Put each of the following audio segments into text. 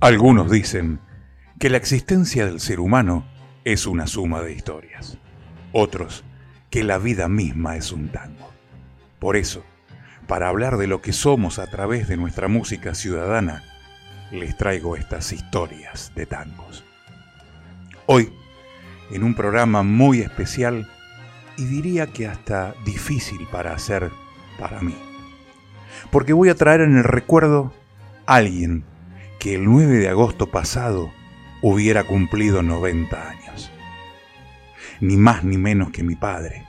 Algunos dicen que la existencia del ser humano es una suma de historias. Otros que la vida misma es un tango. Por eso, para hablar de lo que somos a través de nuestra música ciudadana, les traigo estas historias de tangos. Hoy, en un programa muy especial y diría que hasta difícil para hacer para mí, porque voy a traer en el recuerdo a alguien que el 9 de agosto pasado hubiera cumplido 90 años. Ni más ni menos que mi padre.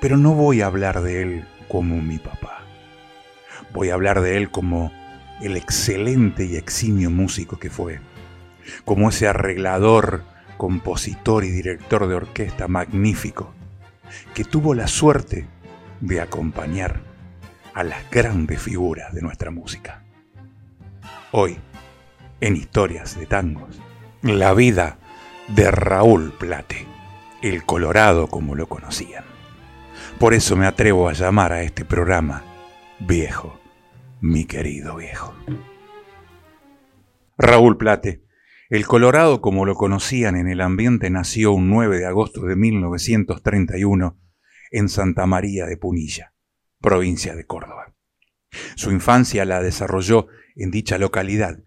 Pero no voy a hablar de él como mi papá. Voy a hablar de él como el excelente y eximio músico que fue, como ese arreglador, compositor y director de orquesta magnífico, que tuvo la suerte de acompañar a las grandes figuras de nuestra música. Hoy, en Historias de Tangos, la vida de Raúl Plate, el Colorado como lo conocían. Por eso me atrevo a llamar a este programa Viejo, mi querido viejo. Raúl Plate, el Colorado como lo conocían en el ambiente, nació un 9 de agosto de 1931 en Santa María de Punilla, provincia de Córdoba. Su infancia la desarrolló en dicha localidad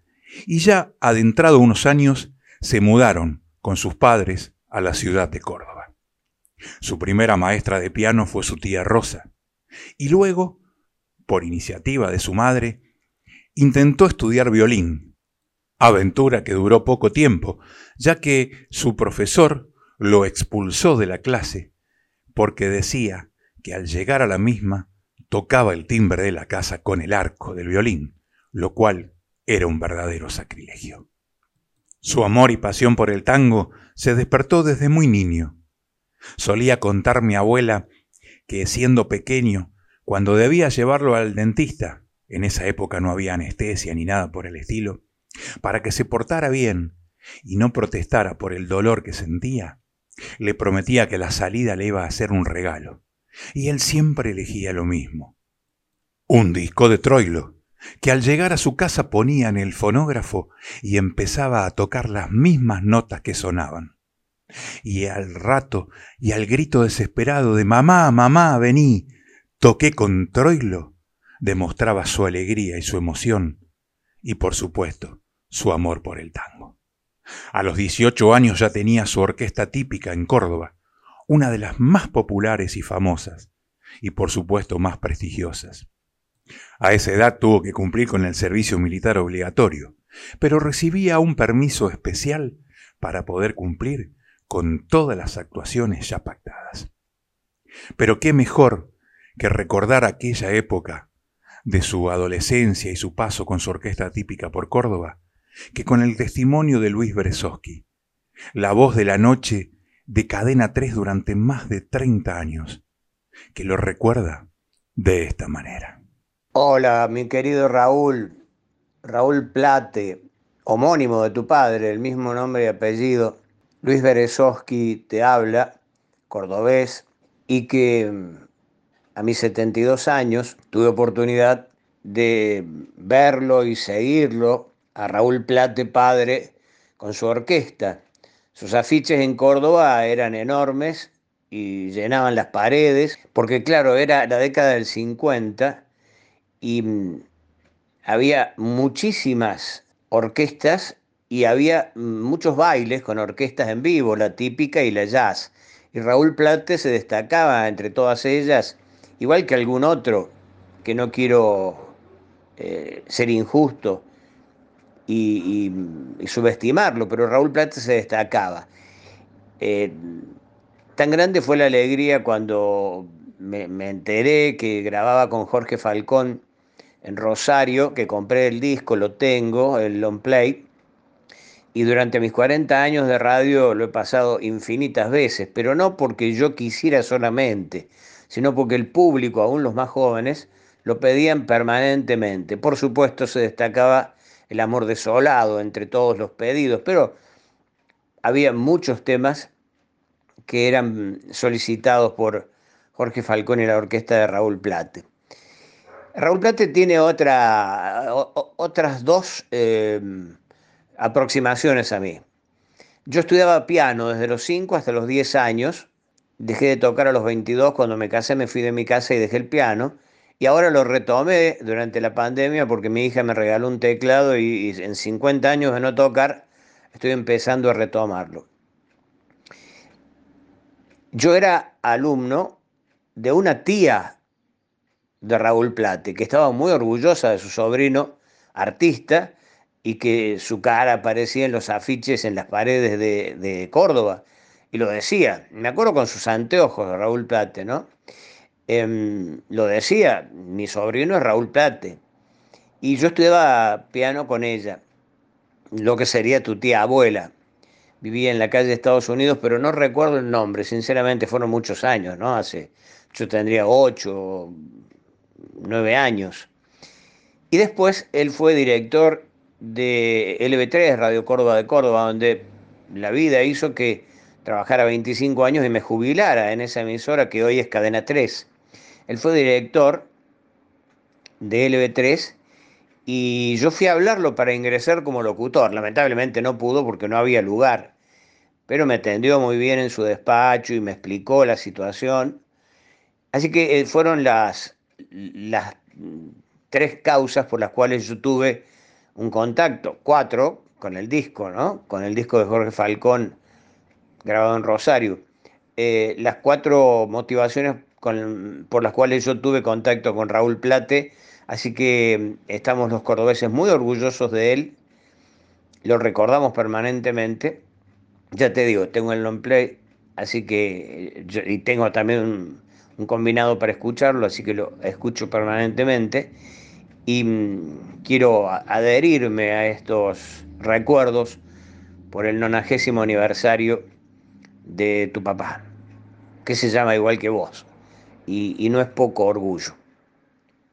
y ya adentrado unos años se mudaron con sus padres a la ciudad de Córdoba. Su primera maestra de piano fue su tía Rosa, y luego, por iniciativa de su madre, intentó estudiar violín, aventura que duró poco tiempo, ya que su profesor lo expulsó de la clase porque decía que al llegar a la misma tocaba el timbre de la casa con el arco del violín, lo cual era un verdadero sacrilegio. Su amor y pasión por el tango se despertó desde muy niño. Solía contar mi abuela que siendo pequeño, cuando debía llevarlo al dentista, en esa época no había anestesia ni nada por el estilo, para que se portara bien y no protestara por el dolor que sentía, le prometía que la salida le iba a hacer un regalo. Y él siempre elegía lo mismo. Un disco de Troilo, que al llegar a su casa ponía en el fonógrafo y empezaba a tocar las mismas notas que sonaban. Y al rato y al grito desesperado de Mamá, mamá, vení, toqué con Troilo, demostraba su alegría y su emoción, y por supuesto, su amor por el tango. A los 18 años ya tenía su orquesta típica en Córdoba, una de las más populares y famosas, y por supuesto más prestigiosas. A esa edad tuvo que cumplir con el servicio militar obligatorio, pero recibía un permiso especial para poder cumplir con todas las actuaciones ya pactadas. Pero qué mejor que recordar aquella época de su adolescencia y su paso con su orquesta típica por Córdoba, que con el testimonio de Luis Berezowski, la voz de la noche de Cadena 3 durante más de 30 años, que lo recuerda de esta manera. Hola, mi querido Raúl, Raúl Plate, homónimo de tu padre, el mismo nombre y apellido, Luis Berezowski te habla, cordobés, y que mm, a mis 72 años tuve oportunidad de verlo y seguirlo a Raúl Plate padre con su orquesta. Sus afiches en Córdoba eran enormes y llenaban las paredes, porque claro, era la década del 50 y mm, había muchísimas orquestas y había mm, muchos bailes con orquestas en vivo, la típica y la jazz. Y Raúl Plate se destacaba entre todas ellas, igual que algún otro, que no quiero eh, ser injusto y, subestimarlo, pero Raúl Plate se destacaba. Eh, tan grande fue la alegría cuando me, me enteré que grababa con Jorge Falcón en Rosario, que compré el disco, lo tengo, el long play, y durante mis 40 años de radio lo he pasado infinitas veces, pero no porque yo quisiera solamente, sino porque el público, aún los más jóvenes, lo pedían permanentemente. Por supuesto se destacaba el amor desolado entre todos los pedidos, pero había muchos temas que eran solicitados por Jorge Falcón y la orquesta de Raúl Plate. Raúl Plate tiene otra, otras dos em, aproximaciones a mí. Yo estudiaba piano desde los 5 hasta los 10 años. Dejé de tocar a los 22. Cuando me casé me fui de mi casa y dejé el piano. Y ahora lo retomé durante la pandemia porque mi hija me regaló un teclado y, en 50 años de no tocar estoy empezando a retomarlo. Yo era alumno de una tía de Raúl Plate, que estaba muy orgullosa de su sobrino artista y que su cara aparecía en los afiches en las paredes de, Córdoba. Y lo decía, me acuerdo con sus anteojos de Raúl Plate, ¿no? Em, lo decía, mi sobrino es Raúl Plate. Y yo estudiaba piano con ella, lo que sería tu tía abuela. Vivía en la calle de Estados Unidos, pero no recuerdo el nombre, sinceramente fueron muchos años, ¿no? Hace, yo tendría ocho, nueve años. Y después él fue director de LB3, Radio Córdoba de Córdoba, donde la vida hizo que trabajara 25 años y me jubilara en esa emisora que hoy es Cadena 3. Él fue director de LB3 y yo fui a hablarlo para ingresar como locutor. Lamentablemente no pudo porque no había lugar, pero me atendió muy bien en su despacho y me explicó la situación. Así que eh, fueron las, las tres causas por las cuales yo tuve un contacto, cuatro, con el disco, ¿no? Con el disco de Jorge Falcón grabado en Rosario. Eh, las cuatro motivaciones por las cuales yo tuve contacto con Raúl Plate, así que mm, estamos los cordobeses muy orgullosos de él, lo recordamos permanentemente. Ya te digo, tengo el long play, así que eh, y tengo también un combinado para escucharlo, así que lo escucho permanentemente y mm, quiero adherirme a estos recuerdos por el nonagésimo aniversario de tu papá, que se llama igual que vos, y, y no es poco orgullo.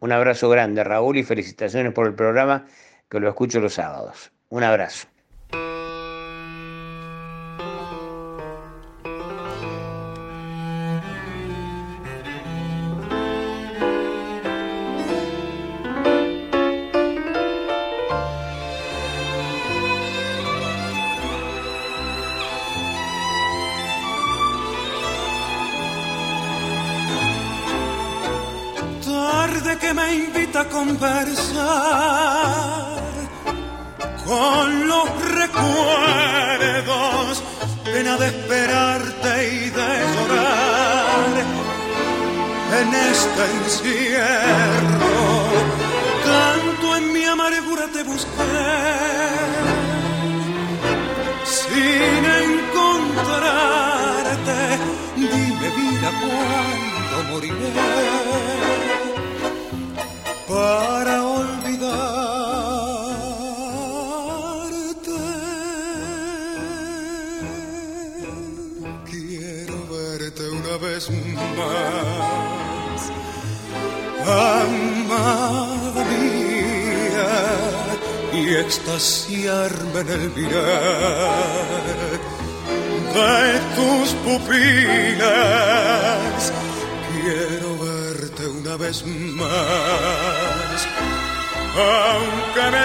Un abrazo grande, Raúl, y felicitaciones por el programa que lo escucho los sábados. Un abrazo. Conversar con los recuerdos, pena de esperarte y de llorar en este encierro. Tanto en mi amargura te busqué, sin encontrarte, dime vida cuándo moriré para olvidarte. Quiero verte una vez más, amada mía, y extasiarme en el mirar de tus pupilas. Vez más aunque me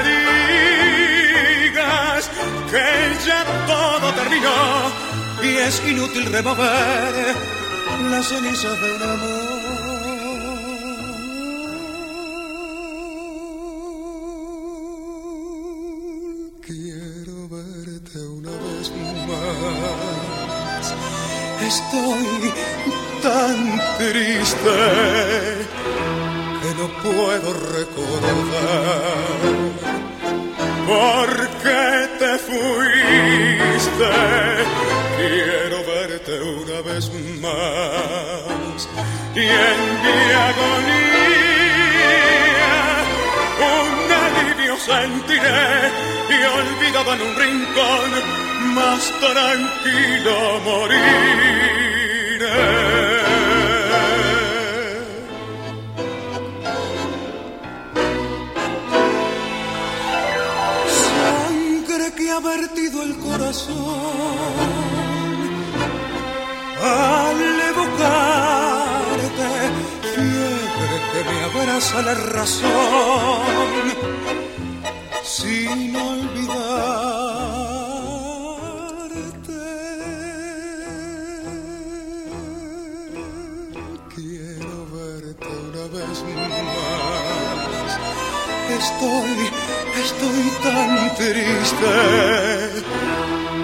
digas que ya todo terminó y es inútil remover las cenizas del amor. Quiero verte una vez más. Estoy tan triste puedo recordar por qué te fuiste. Quiero verte una vez más y en mi agonía un alivio sentiré y olvidado en un rincón más tranquilo moriré. ha vertido el corazón al evocarte, fiebre que me abraza la razón, sin olvidarte. Quiero verte una vez más, estoy estoy tan triste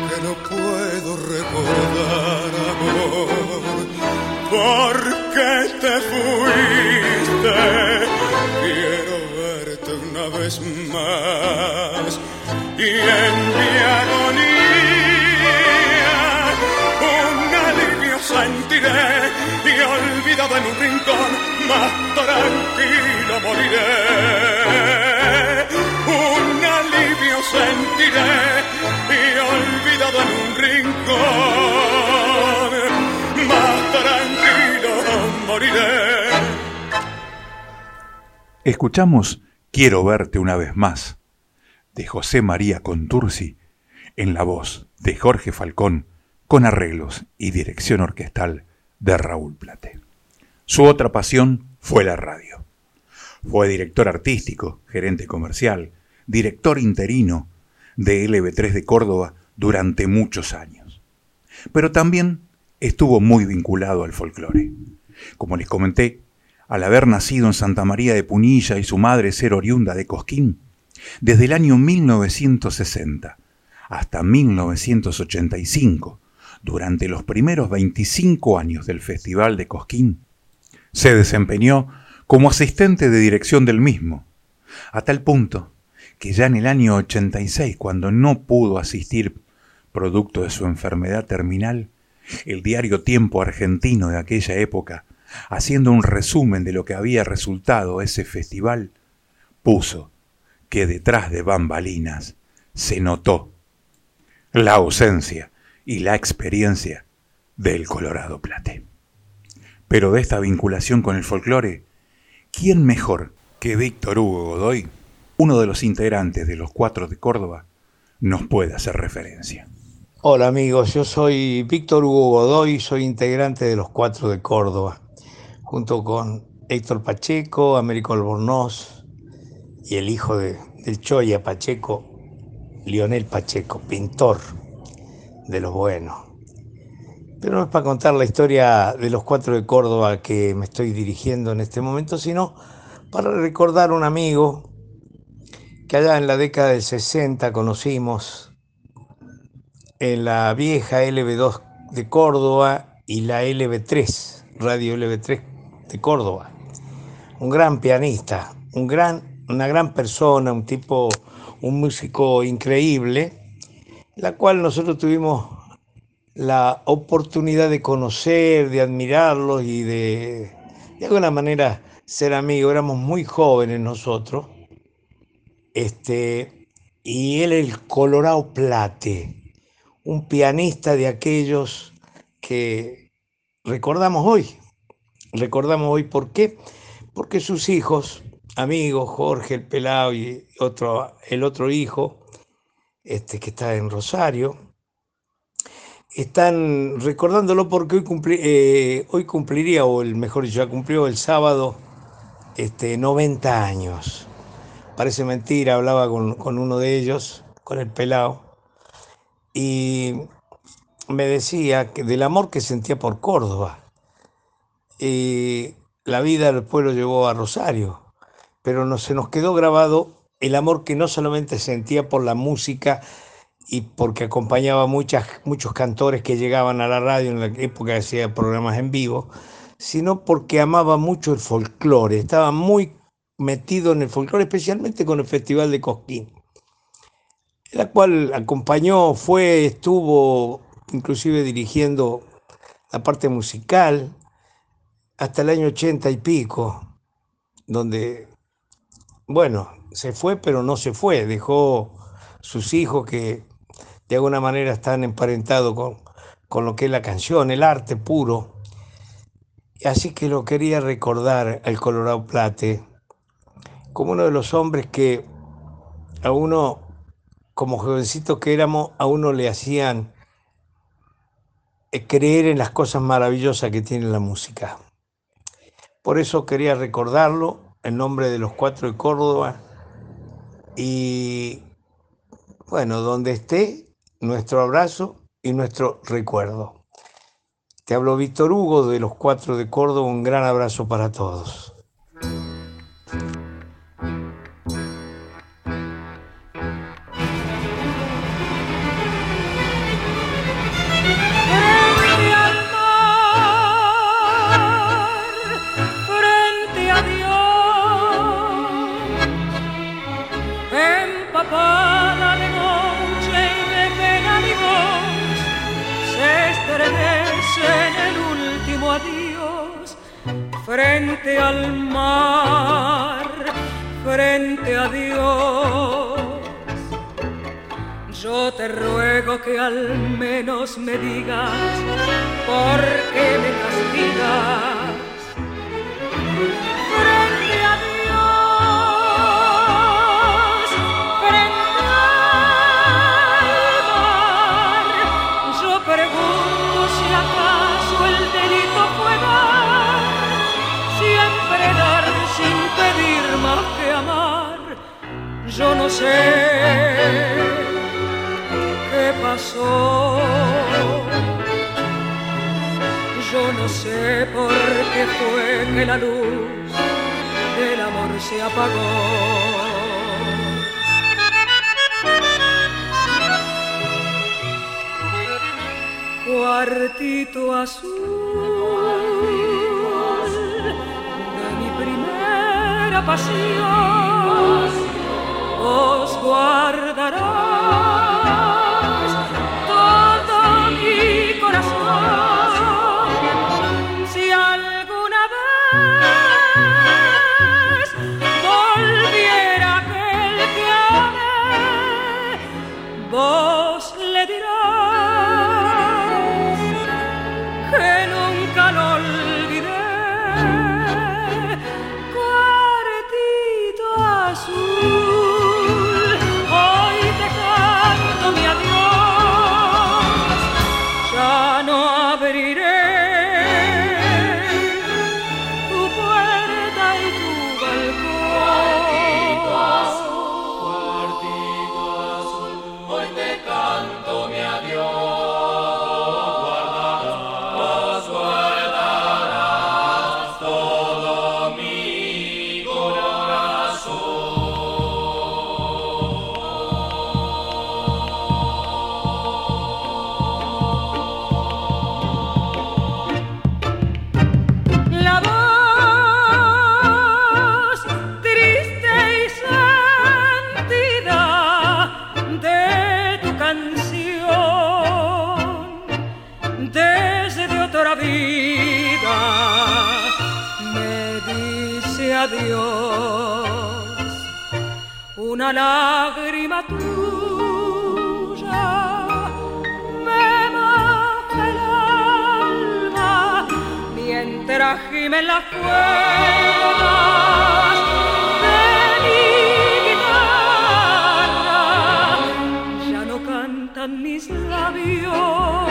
que no puedo recordar amor. ¿Por qué te fuiste? Quiero verte una vez más y en mi agonía un alivio sentiré y olvidado en un rincón más tranquilo moriré. Sentiré y olvidado en un rincón más tranquilo moriré. Escuchamos Quiero verte una vez más de José María Contursi en la voz de Jorge Falcón con arreglos y dirección orquestal de Raúl Plate. Su otra pasión fue la radio. Fue director artístico, gerente comercial, director interino de LB3 de Córdoba durante muchos años. Pero también estuvo muy vinculado al folclore. Como les comenté, al haber nacido en Santa María de Punilla y su madre ser oriunda de Cosquín, desde el año 1960 hasta 1985, durante los primeros 25 años del Festival de Cosquín, se desempeñó como asistente de dirección del mismo, a tal punto que ya en el año 86, cuando no pudo asistir producto de su enfermedad terminal, el diario Tiempo Argentino de aquella época, haciendo un resumen de lo que había resultado ese festival, puso que detrás de bambalinas se notó la ausencia y la experiencia del Colorado Plate. Pero de esta vinculación con el folclore, ¿quién mejor que Víctor Hugo Godoy, uno de los integrantes de los Cuatro de Córdoba, nos puede hacer referencia? Hola amigos, yo soy Víctor Hugo Godoy, soy integrante de los Cuatro de Córdoba, junto con Héctor Pacheco, Américo Albornoz y el hijo de, Choya Pacheco, Lionel Pacheco, pintor de los buenos. Pero no es para contar la historia de los cuatro de Córdoba que me estoy dirigiendo en este momento, sino para recordar un amigo que allá en la década del 60 conocimos en la vieja LB2 de Córdoba y la LB3, Radio LB3 de Córdoba. Un gran pianista, un gran, una gran persona, un tipo, un músico increíble, la cual nosotros tuvimos la oportunidad de conocer, de admirarlos y de, de alguna manera ser amigos. Éramos muy jóvenes nosotros. Este, y él el Colorado Plate, un pianista de aquellos que recordamos hoy. Recordamos hoy por qué. Porque sus hijos, amigos, Jorge el Pelado y otro, el otro hijo, este, que está en Rosario, están recordándolo porque hoy, eh, hoy cumpliría, o el mejor dicho, ya cumplió el sábado este, 90 años. Parece mentira, hablaba con, con uno de ellos, con el pelado, y me decía que del amor que sentía por Córdoba. Y la vida después lo llevó a Rosario, pero no, se nos quedó grabado el amor que no solamente sentía por la música, y porque acompañaba muchas, muchos cantores que llegaban a la radio en la época que hacía programas en vivo, sino porque amaba mucho el folclore, estaba muy metido en el folclore, especialmente con el Festival de Cosquín, la cual acompañó, fue, estuvo inclusive dirigiendo la parte musical hasta el año ochenta y pico, donde, bueno, se fue, pero no se fue, dejó sus hijos que de alguna manera están emparentados con, con lo que es la canción, el arte puro. Así que lo quería recordar al Colorado Plate como uno de los hombres que a uno, como jovencitos que éramos, a uno le hacían eh, creer en las cosas maravillosas que tiene la música. Por eso quería recordarlo en nombre de los cuatro de Córdoba y bueno, donde esté, nuestro abrazo y nuestro recuerdo. Te hablo Víctor Hugo de los Cuatro de Córdoba, un gran abrazo para todos. Al mar, frente a Dios. Yo te ruego que al menos me digas por qué me castigas. Yo no sé qué pasó. Yo no sé por qué fue que la luz del amor se apagó. Cuartito azul de mi primera pasión, os guardarás adiós una lágrima tuya me moja el alma mientras gimen las cuerdas de. Ya no cantan mis labios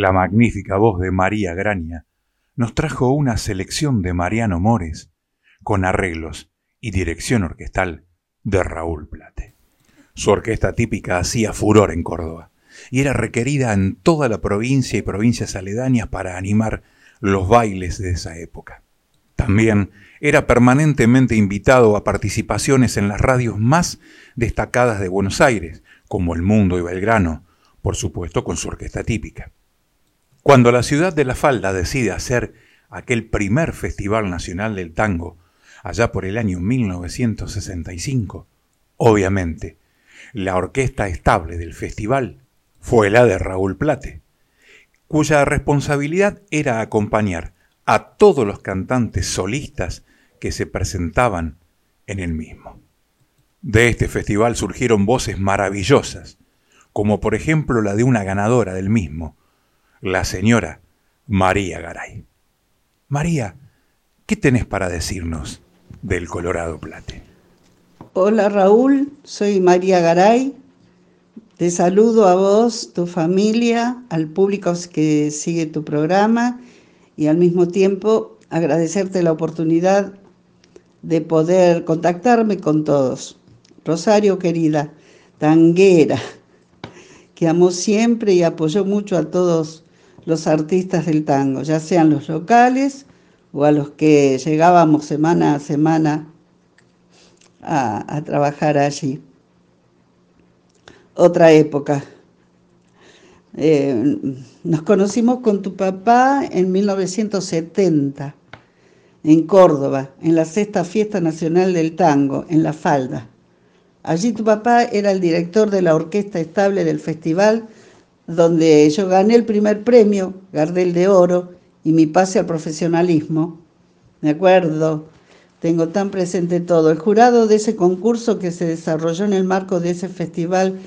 La magnífica voz de María Graña nos trajo una selección de Mariano Mores con arreglos y dirección orquestal de Raúl Plate. Su orquesta típica hacía furor en Córdoba y era requerida en toda la provincia y provincias aledañas para animar los bailes de esa época. También era permanentemente invitado a participaciones en las radios más destacadas de Buenos Aires, como El Mundo y Belgrano, por supuesto con su orquesta típica. Cuando la ciudad de La Falda decide hacer aquel primer Festival Nacional del Tango, allá por el año 1965, obviamente, la orquesta estable del festival fue la de Raúl Plate, cuya responsabilidad era acompañar a todos los cantantes solistas que se presentaban en el mismo. De este festival surgieron voces maravillosas, como por ejemplo la de una ganadora del mismo, la señora María Garay. María, ¿Qué tenés para decirnos del Colorado Plate? Hola Raúl, soy María Garay. Te saludo a vos, tu familia, al público que sigue tu programa y al mismo tiempo agradecerte la oportunidad de poder contactarme con todos. Rosario querida, tanguera, que amó siempre y apoyó mucho a todos los artistas del tango, ya sean los locales o a los que llegábamos semana a semana a, trabajar allí. Otra época. Eh, nos conocimos con tu papá en 1970, en Córdoba, en la sexta fiesta nacional del tango, en La Falda. Allí tu papá era el director de la orquesta estable del festival, donde yo gané el primer premio, Gardel de Oro, y mi pase al profesionalismo. Me acuerdo, tengo tan presente todo. El jurado de ese concurso que se desarrolló en el marco de ese festival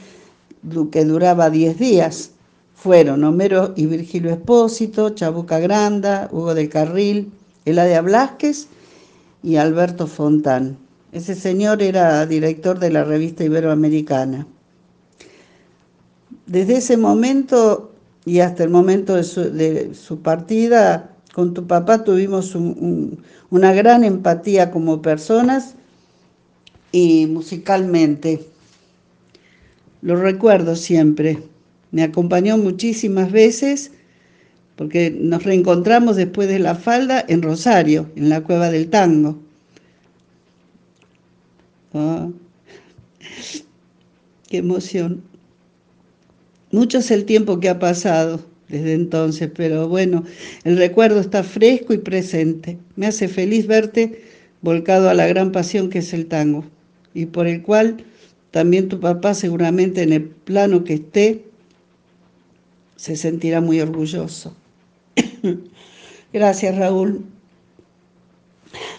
que duraba 10 días fueron Homero y Virgilio Espósito, Chabuca Granda, Hugo del Carril, Eladia Blasquez y Alberto Fontán. Ese señor era director de la revista Iberoamericana. Desde ese momento y hasta el momento de su, partida, con tu papá tuvimos una gran empatía como personas y musicalmente. Lo recuerdo siempre. Me acompañó muchísimas veces porque nos reencontramos después de la falda en Rosario, en la Cueva del Tango. Ah, qué emoción. Mucho es el tiempo que ha pasado desde entonces, pero bueno, el recuerdo está fresco y presente. Me hace feliz verte volcado a la gran pasión que es el tango y por el cual también tu papá seguramente en el plano que esté se sentirá muy orgulloso. Gracias Raúl.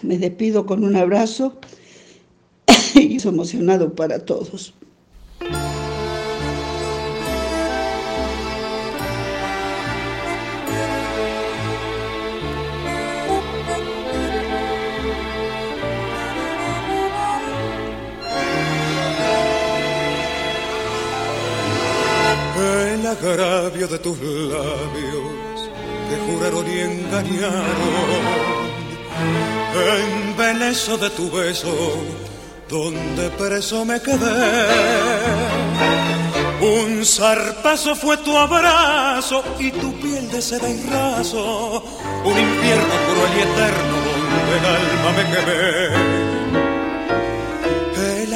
Me despido con un abrazo y es emocionado para todos. Agravio de tus labios que juraron y engañaron, embelezo de tu beso donde preso me quedé. Un zarpazo fue tu abrazo y tu piel de seda y raso, un infierno cruel y eterno donde el alma me quemé.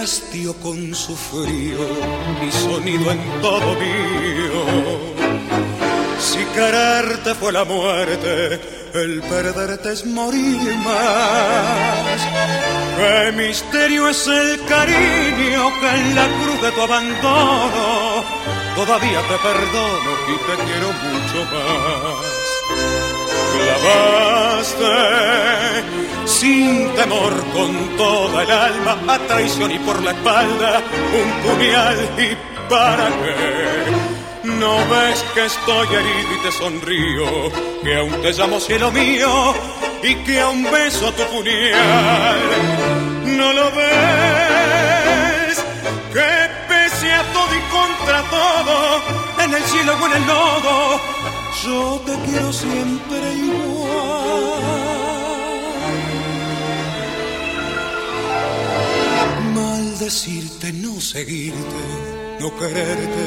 Hastío con su frío, mi sonido en todo mío. Si quererte fue la muerte, el perderte es morir más. Qué misterio es el cariño que en la cruz de tu abandono todavía te perdono y te quiero mucho más. Clavaste sin temor con toda el alma a traición y por la espalda un puñal y para qué. No ves que estoy herido y te sonrío, que aún te llamo cielo mío y que aún beso tu puñal. No lo ves, que pese a todo y contra todo, en el cielo o en el lodo, yo te quiero siempre igual. Maldecirte, no seguirte no quererte,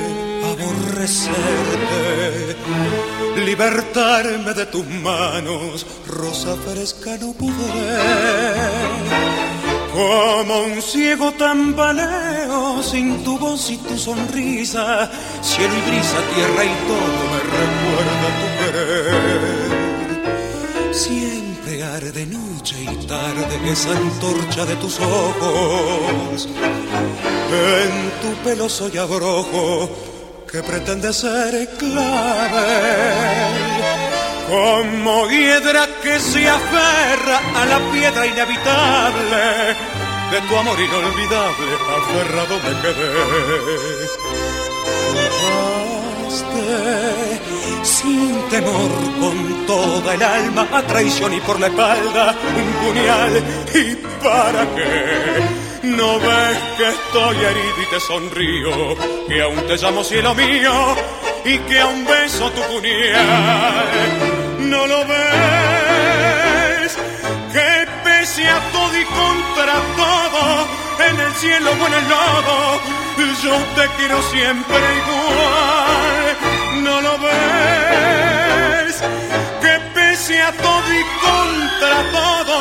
aborrecerte, libertarme de tus manos, rosa fresca no podré. Como un ciego tambaleo sin tu voz y tu sonrisa, cielo y brisa, tierra y todo me recuerda tu querer. Siempre arde noche y tarde esa antorcha de tus ojos en tu pelo soy abrojo que pretende ser clave. Como hiedra que se aferra a la piedra inevitable de tu amor inolvidable, aferrado me quedé. juraste sin temor con toda el alma a traición y por la espalda un puñal. Y para qué no ves que estoy herido y te sonrío que aún te llamo cielo mío y que aún beso tu puñal no lo ves. Que pese a todo y contra todo en el cielo o en el lodo yo te quiero siempre igual, no lo ves, que pese a todo y contra todo,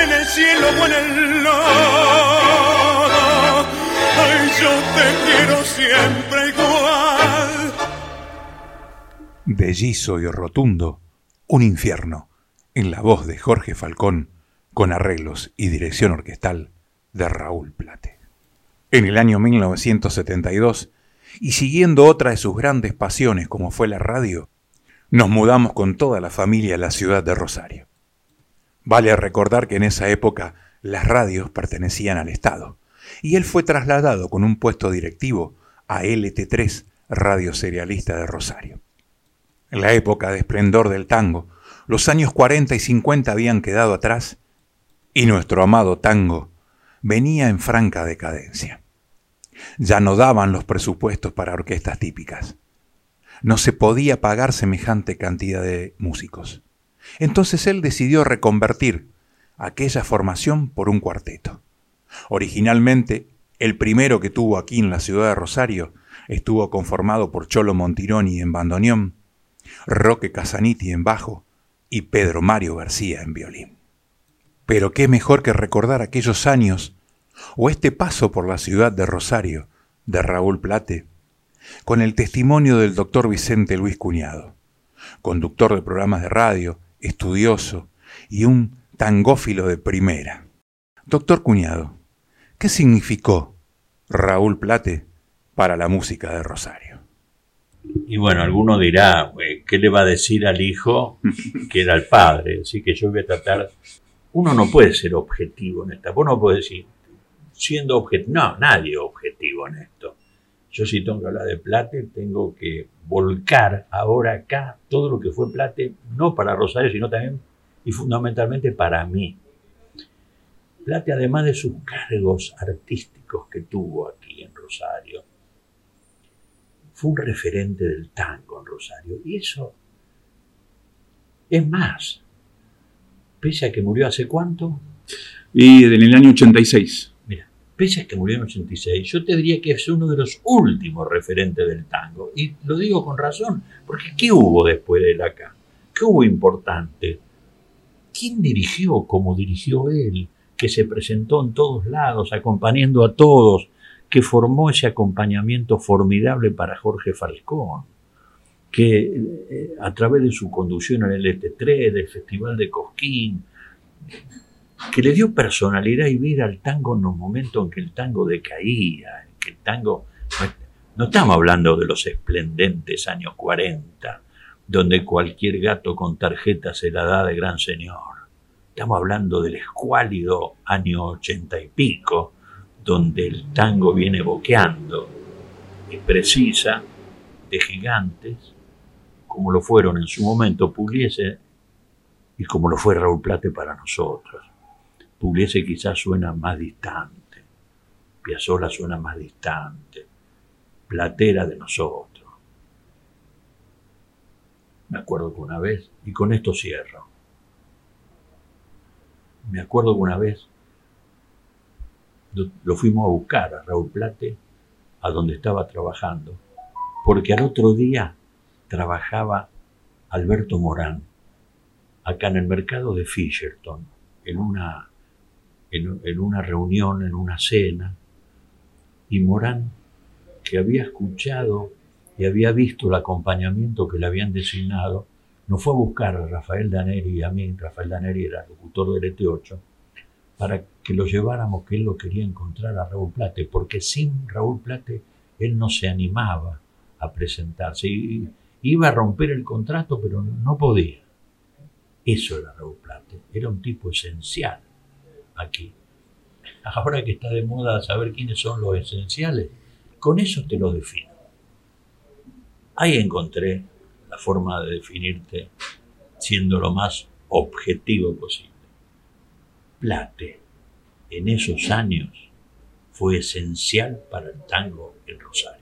en el cielo o en el lodo, ay, yo te quiero siempre igual. Bellizo y rotundo, un infierno, en la voz de Jorge Falcón, con arreglos y dirección orquestal de Raúl Plate en el año 1972, y siguiendo otra de sus grandes pasiones como fue la radio, nos mudamos con toda la familia a la ciudad de Rosario. Vale recordar que en esa época las radios pertenecían al Estado, y él fue trasladado con un puesto directivo a LT3, Radio Serialista de Rosario. En la época de esplendor del tango, los años 40 y 50 habían quedado atrás, y nuestro amado tango venía en franca decadencia. Ya no daban los presupuestos para orquestas típicas. No se podía pagar semejante cantidad de músicos. Entonces él decidió reconvertir aquella formación por un cuarteto. Originalmente, el primero que tuvo aquí en la ciudad de Rosario estuvo conformado por Cholo Montironi en bandoneón, Roque Casaniti en bajo y Pedro Mario García en violín. Pero qué mejor que recordar aquellos años o este paso por la ciudad de Rosario de Raúl Plate con el testimonio del doctor Vicente Luis Cuñado, conductor de programas de radio, estudioso y un tangófilo de primera. Doctor Cuñado, ¿qué significó Raúl Plate para la música de Rosario? Y bueno, alguno dirá, ¿qué le va a decir al hijo que era el padre? Así que yo voy a tratar uno no puede ser objetivo en esta. Vos no puedes decir, siendo objetivo, no, nadie objetivo en esto. Yo si tengo que hablar de Plate, tengo que volcar ahora acá todo lo que fue Plate, no para Rosario, sino también y fundamentalmente para mí. Plate, además de sus cargos artísticos que tuvo aquí en Rosario, fue un referente del tango en Rosario. Y eso es más, pese a que murió hace cuánto? Y en el año 86. Mira, pese a que murió en el 86, yo te diría que es uno de los últimos referentes del tango. Y lo digo con razón, porque ¿qué hubo después de él acá? ¿Qué hubo importante? ¿Quién dirigió como dirigió él? Que se presentó en todos lados, acompañando a todos, que formó ese acompañamiento formidable para Jorge Falcón que eh, a través de su conducción en el ET3, del Festival de Cosquín, que le dio personalidad y vida al tango en los momentos en que el tango decaía, en que el tango... No estamos hablando de los esplendentes años 40, donde cualquier gato con tarjeta se la da de gran señor. Estamos hablando del escuálido año 80 y pico, donde el tango viene boqueando y precisa de gigantes como lo fueron en su momento Pugliese y como lo fue Raúl Plate para nosotros. Pugliese quizás suena más distante, Piazzolla suena más distante, Platera de nosotros. Me acuerdo que una vez, y con esto cierro, me acuerdo que una vez lo fuimos a buscar a Raúl Plate a donde estaba trabajando, porque al otro día trabajaba Alberto Morán, acá en el mercado de Fisherton, en una, en, una reunión, en una cena, y Morán, que había escuchado y había visto el acompañamiento que le habían designado, nos fue a buscar a Rafael Daneri y a mí, Rafael Daneri era locutor del ET8, para que lo lleváramos, que él lo quería encontrar a Raúl Plate, porque sin Raúl Plate él no se animaba a presentarse. Y, Iba a romper el contrato, pero no podía. Eso era Raúl Plate. Era un tipo esencial aquí. Ahora que está de moda saber quiénes son los esenciales, con eso te lo defino. Ahí encontré la forma de definirte siendo lo más objetivo posible. Plate, en esos años, fue esencial para el tango en Rosario.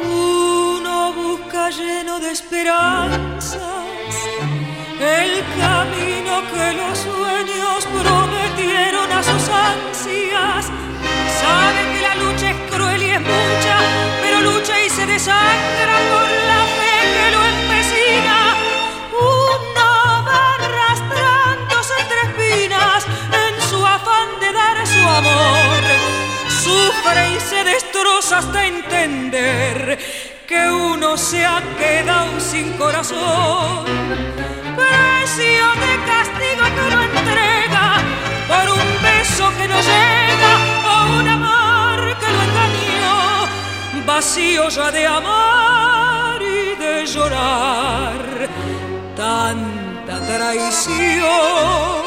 Uno busca lleno de esperanzas el camino que los sueños prometieron a sus ansias. Sabe que la lucha es cruel y es mucha, se desangra por la fe que lo empecina. Uno va arrastrándose entre espinas en su afán de dar su amor. Sufre y se destroza hasta entender que uno se ha quedado sin corazón precio de castigo que no entrega por un beso que no llega o un amor que lo ya de amar y de llorar tanta traición.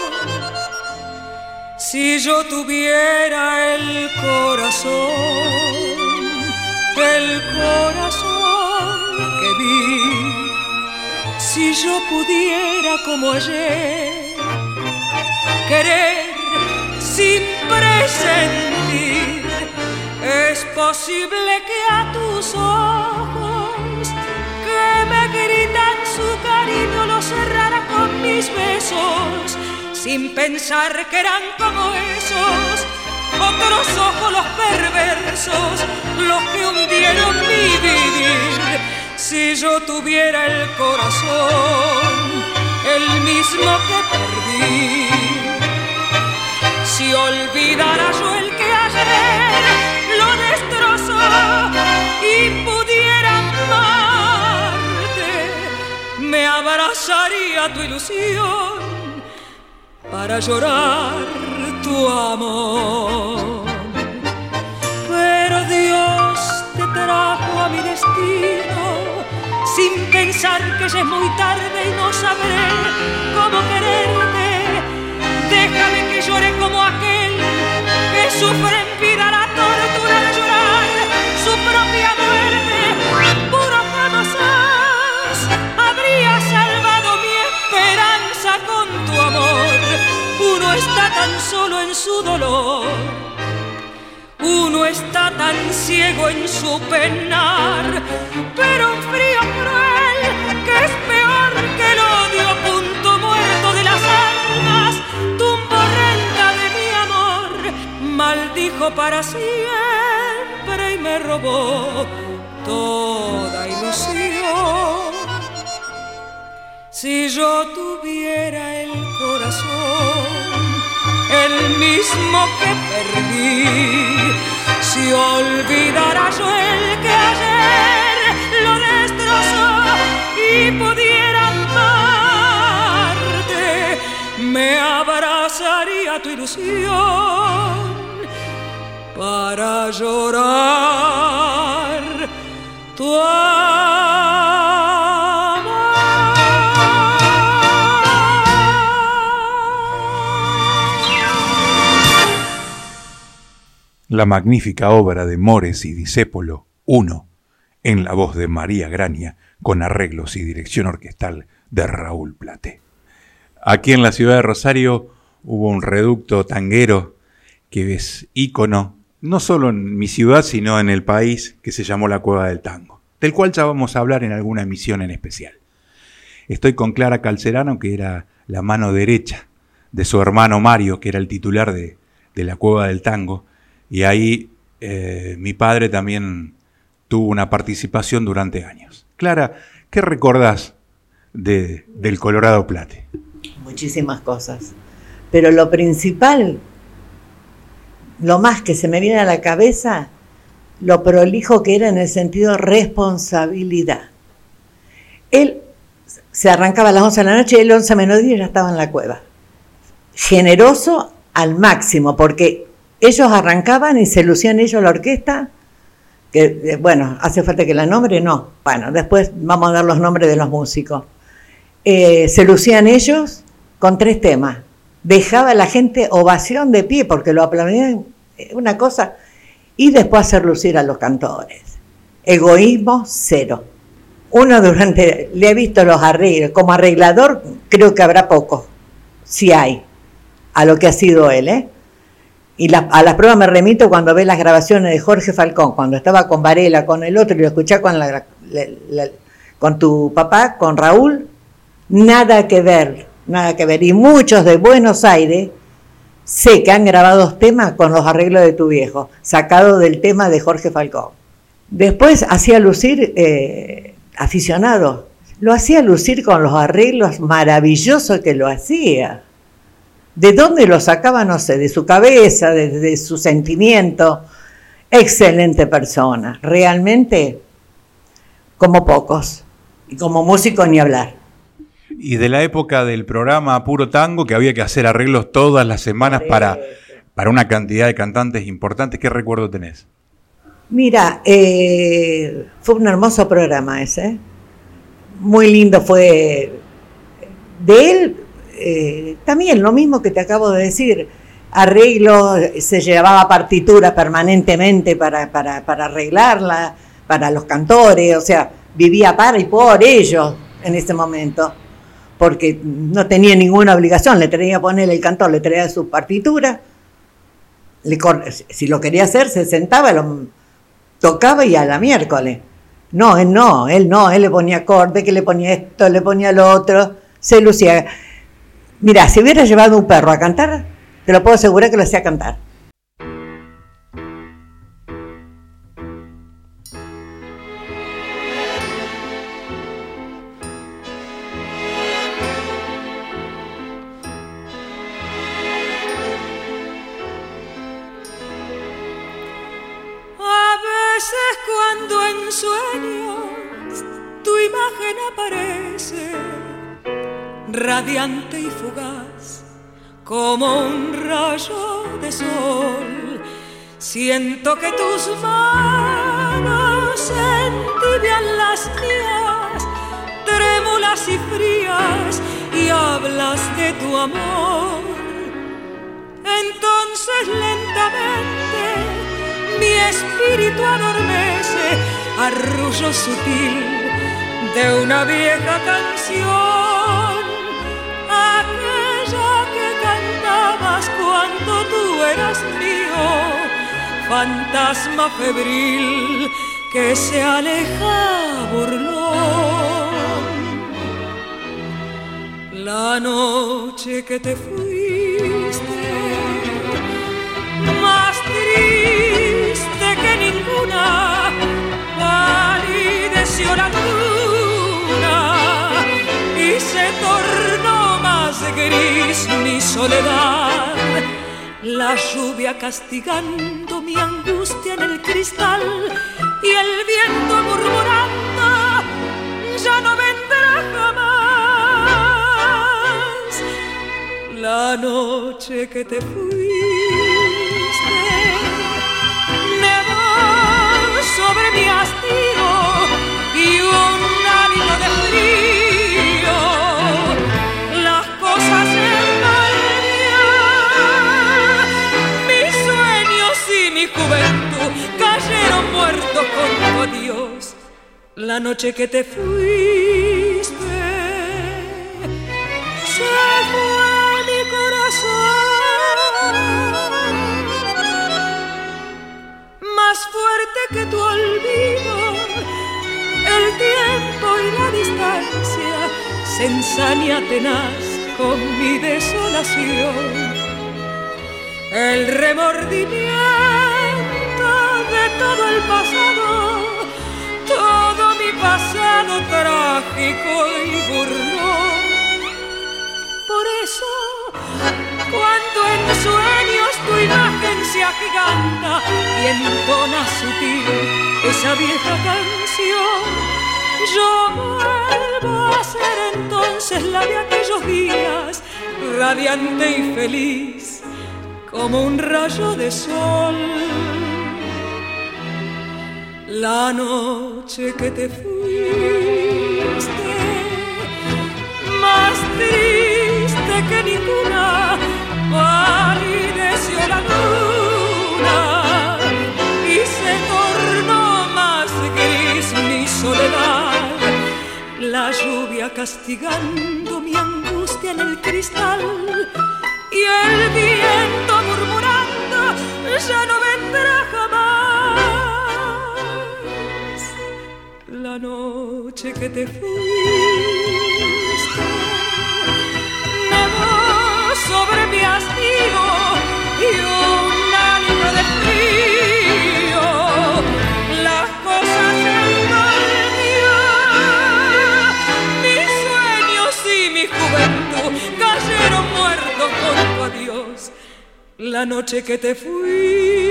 Si yo tuviera el corazón, el corazón que vi si yo pudiera como ayer querer sin presentir, es posible que a tus ojos que me gritan su cariño lo cerrara con mis besos, sin pensar que eran como esos otros ojos los perversos, los que hundieron mi vivir si yo tuviera el corazón, el mismo que perdí. Si olvidara yo el que ayer lo destrozó y pudiera amarte, me abrazaría tu ilusión para llorar tu amor. Pero Dios te trajo a mi destino sin pensar que ya es muy tarde y no sabré cómo quererte. Déjame que llore como aquel que sufre en vida la tortura de llorar su propia muerte. Puro jamás habría salvado mi esperanza con tu amor. Uno está tan solo en su dolor. Uno está tan ciego en su penar, pero un frío maldijo para siempre y me robó toda ilusión. Si yo tuviera el corazón, el mismo que perdí, si olvidara yo el que ayer lo destrozó y pudiera amarte, me abrazaría tu ilusión para llorar tu La magnífica obra de Mores y Disépolo 1, en la voz de María Grania, con arreglos y dirección orquestal de Raúl Plate. Aquí en la ciudad de Rosario hubo un reducto tanguero que es ícono no solo en mi ciudad, sino en el país, que se llamó la Cueva del Tango, del cual ya vamos a hablar en alguna emisión en especial. Estoy con Clara Calcerano, que era la mano derecha de su hermano Mario, que era el titular de, la Cueva del Tango, y ahí eh, mi padre también tuvo una participación durante años. Clara, ¿qué recordás de, del Colorado Plate? Muchísimas cosas, pero lo principal lo más que se me viene a la cabeza, lo prolijo que era en el sentido responsabilidad. Él se arrancaba a las 11 de la noche y el 11 menos 10 ya estaba en la cueva. Generoso al máximo, porque ellos arrancaban y se lucían ellos la orquesta, que eh, bueno, hace falta que la nombre, no. Bueno, después vamos a dar los nombres de los músicos. Eh, se lucían ellos con tres temas. Dejaba a la gente ovación de pie porque lo aplaudían, una cosa, y después hacer lucir a los cantores. Egoísmo cero. Uno durante, le he visto los arreglos, como arreglador creo que habrá poco, si hay, a lo que ha sido él, ¿eh? Y a las pruebas me remito cuando ve las grabaciones de Jorge Falcón, cuando estaba con Varela, con el otro, y lo escuché con, con tu papá, con Raúl, nada que ver, nada que ver. Y muchos de Buenos Aires sé que han grabado temas con los arreglos de tu viejo, sacado del tema de Jorge Falcón. Después hacía lucir eh, aficionado, lo hacía lucir con los arreglos maravillosos que lo hacía. ¿De dónde lo sacaba? No sé, de su cabeza, de, su sentimiento. Excelente persona, realmente como pocos. Y como músico ni hablar. Y de la época del programa Puro Tango, que había que hacer arreglos todas las semanas para, para una cantidad de cantantes importantes, ¿qué recuerdo tenés? Mira, eh, fue un hermoso programa ese. Muy lindo fue. De él eh, también lo mismo que te acabo de decir, arreglo, se llevaba partitura permanentemente para, para, para arreglarla, para los cantores, o sea, vivía para y por ellos en ese momento, porque no tenía ninguna obligación, le tenía que poner el cantor, le traía su partitura, le, si lo quería hacer, se sentaba, lo tocaba y a la miércoles. No, él no, él no, él le ponía acorde, que le ponía esto, le ponía lo otro, se lucía. Mira, si hubiera llevado un perro a cantar, te lo puedo asegurar que lo hacía cantar. Radiante y fugaz, como un rayo de sol. Siento que tus manos entibian las mías, trémulas y frías, y hablas de tu amor. Entonces lentamente mi espíritu adormece, arrullo sutil de una vieja canción cuando tú eras mío, fantasma febril que se aleja burlón. La noche que te fuiste, más triste que ninguna, palideció la luna y se tornó más gris mi soledad la lluvia castigando mi angustia en el cristal y el viento murmurando ya no vendrá jamás la noche que te fuiste nevó sobre mi hastío y un hálito de frío muertos con Dios la noche que te fuiste. Se fue mi corazón más fuerte que tu olvido. El tiempo y la distancia se ensaña tenaz con mi desolación. El remordimiento de todo el pasado, todo mi pasado trágico y burlón. Por eso, cuando en sueños tu imagen se agiganta y entona sutil esa vieja canción, yo vuelvo a ser entonces la de aquellos días, radiante y feliz como un rayo de sol la noche que te fuiste, más triste que ninguna, palideció la luna y se tornó más gris mi soledad. La lluvia castigando mi angustia en el cristal y el viento murmurando, ya no vendrá jamás La noche que te fuiste nevó sobre mi hastío y un ánimo de frío. Las cosas envolvió, mis sueños y mi juventud cayeron muertos con tu adiós. La noche que te fuiste.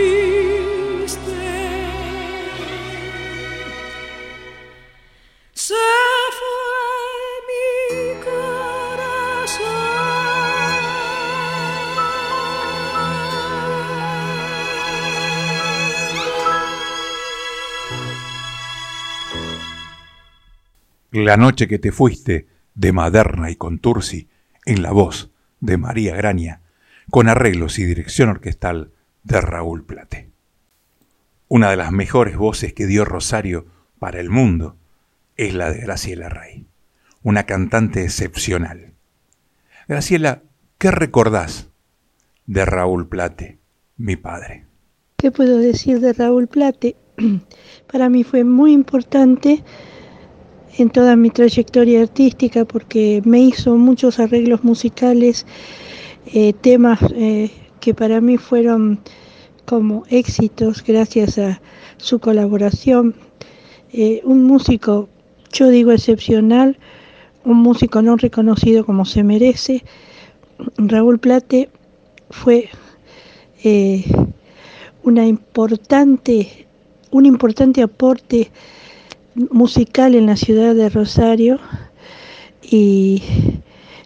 La noche que te fuiste, de Maderna y Contursi, en la voz de María Graña, con arreglos y dirección orquestal de Raúl Plate. Una de las mejores voces que dio Rosario para el mundo es la de Graciela Rey, una cantante excepcional. Graciela, ¿qué recordás de Raúl Plate, mi padre? ¿Qué puedo decir de Raúl Plate? Para mí fue muy importante en toda mi trayectoria artística porque me hizo muchos arreglos musicales, eh, temas eh, que para mí fueron como éxitos gracias a su colaboración. Eh, un músico, yo digo excepcional, un músico no reconocido como se merece. Raúl Plate fue una importante, un importante aporte musical en la ciudad de Rosario y,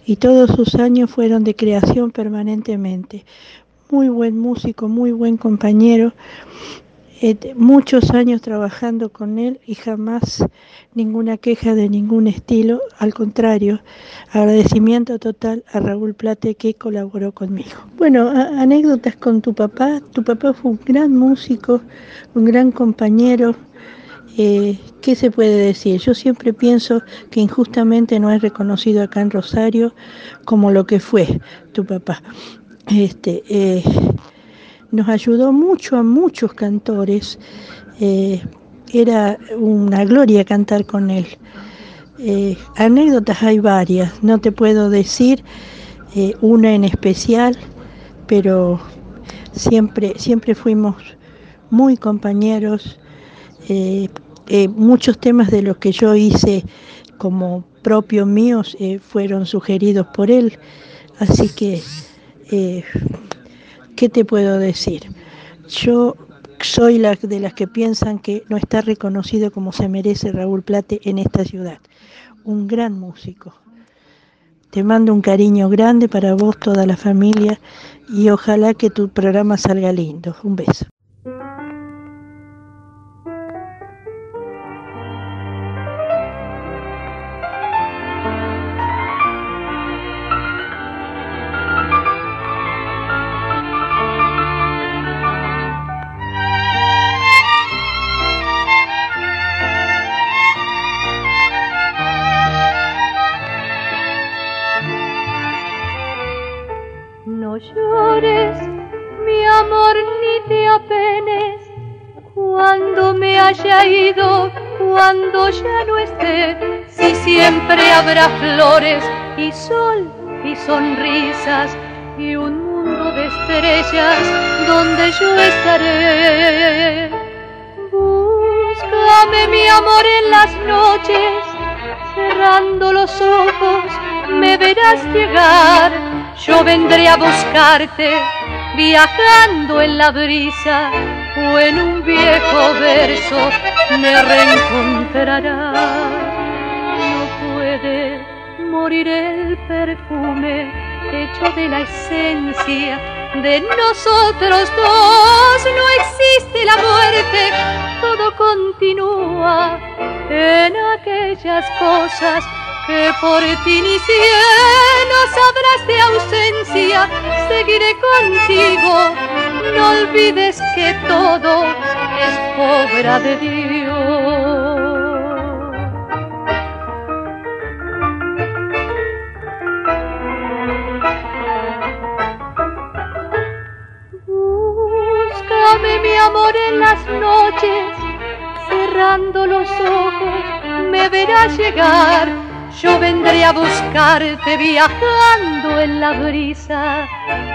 y, todos sus años fueron de creación permanentemente. Muy buen músico, muy buen compañero, eh, muchos años trabajando con él y jamás ninguna queja de ningún estilo, al contrario, agradecimiento total a Raúl Plate que colaboró conmigo. Bueno, anécdotas con tu papá, tu papá fue un gran músico, un gran compañero, eh, ¿qué se puede decir? Yo siempre pienso que injustamente no es reconocido acá en Rosario como lo que fue tu papá. Este, eh, nos ayudó mucho a muchos cantores. Eh, era una gloria cantar con él. anécdotas hay varias, no te puedo decir una en especial, pero siempre, siempre fuimos muy compañeros. Muchos temas de los que yo hice como propios míos eh, fueron sugeridos por él, así que, eh, ¿qué te puedo decir? Yo soy de las que piensan que no está reconocido como se merece Raúl Plate en esta ciudad. Un gran músico. Te mando un cariño grande para vos, toda la familia, y ojalá que tu programa salga lindo. Un beso. Cuando ya no esté, si siempre habrá flores y sol y sonrisas y un mundo de estrellas donde yo estaré. Búscame mi amor en las noches, cerrando los ojos me verás llegar, yo vendré a buscarte, viajando en la brisa en un viejo verso me reencontrará. No puede morir el perfume hecho de la esencia de nosotros dos. No existe la muerte, todo continúa en aquellas cosas que por ti ni cielo sabrás de ausencia, seguiré contigo. No olvides que todo es obra de Dios. Búscame mi amor en las noches, cerrando los ojos me verás llegar yo vendré a buscarte viajando en la brisa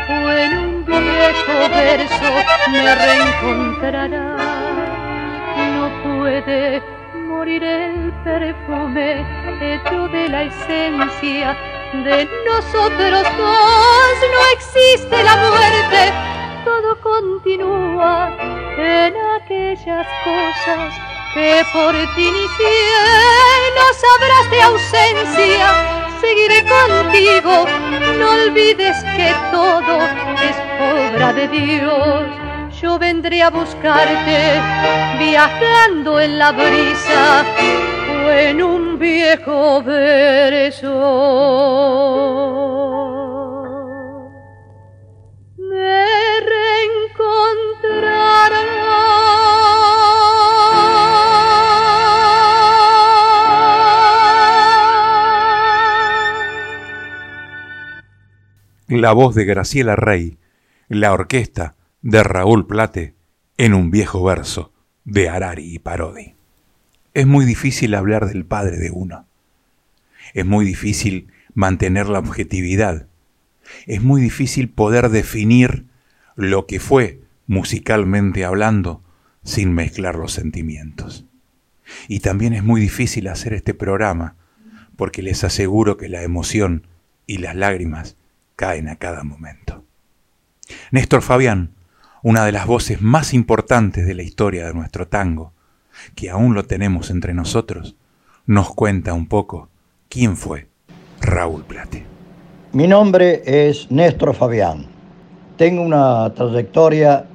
o en un viejo verso me reencontrará. No puede morir el perfume hecho de la esencia de nosotros dos. No existe la muerte, todo continúa en aquellas cosas que por ti inicié. No sabrás de ausencia, seguiré contigo. No olvides que todo es obra de Dios yo vendré a buscarte viajando en la brisa o en un viejo verso. La voz de Graciela Rey, la orquesta de Raúl Plate en un viejo verso de Arari y Parodi. Es muy difícil hablar del padre de uno. Es muy difícil mantener la objetividad. Es muy difícil poder definir lo que fue musicalmente hablando sin mezclar los sentimientos. Y también es muy difícil hacer este programa porque les aseguro que la emoción y las lágrimas caen a cada momento. Néstor Fabián una de las voces más importantes de la historia de nuestro tango, que aún lo tenemos entre nosotros, nos cuenta un poco quién fue Raúl Plate. Mi nombre es Néstor Fabián. Tengo una trayectoria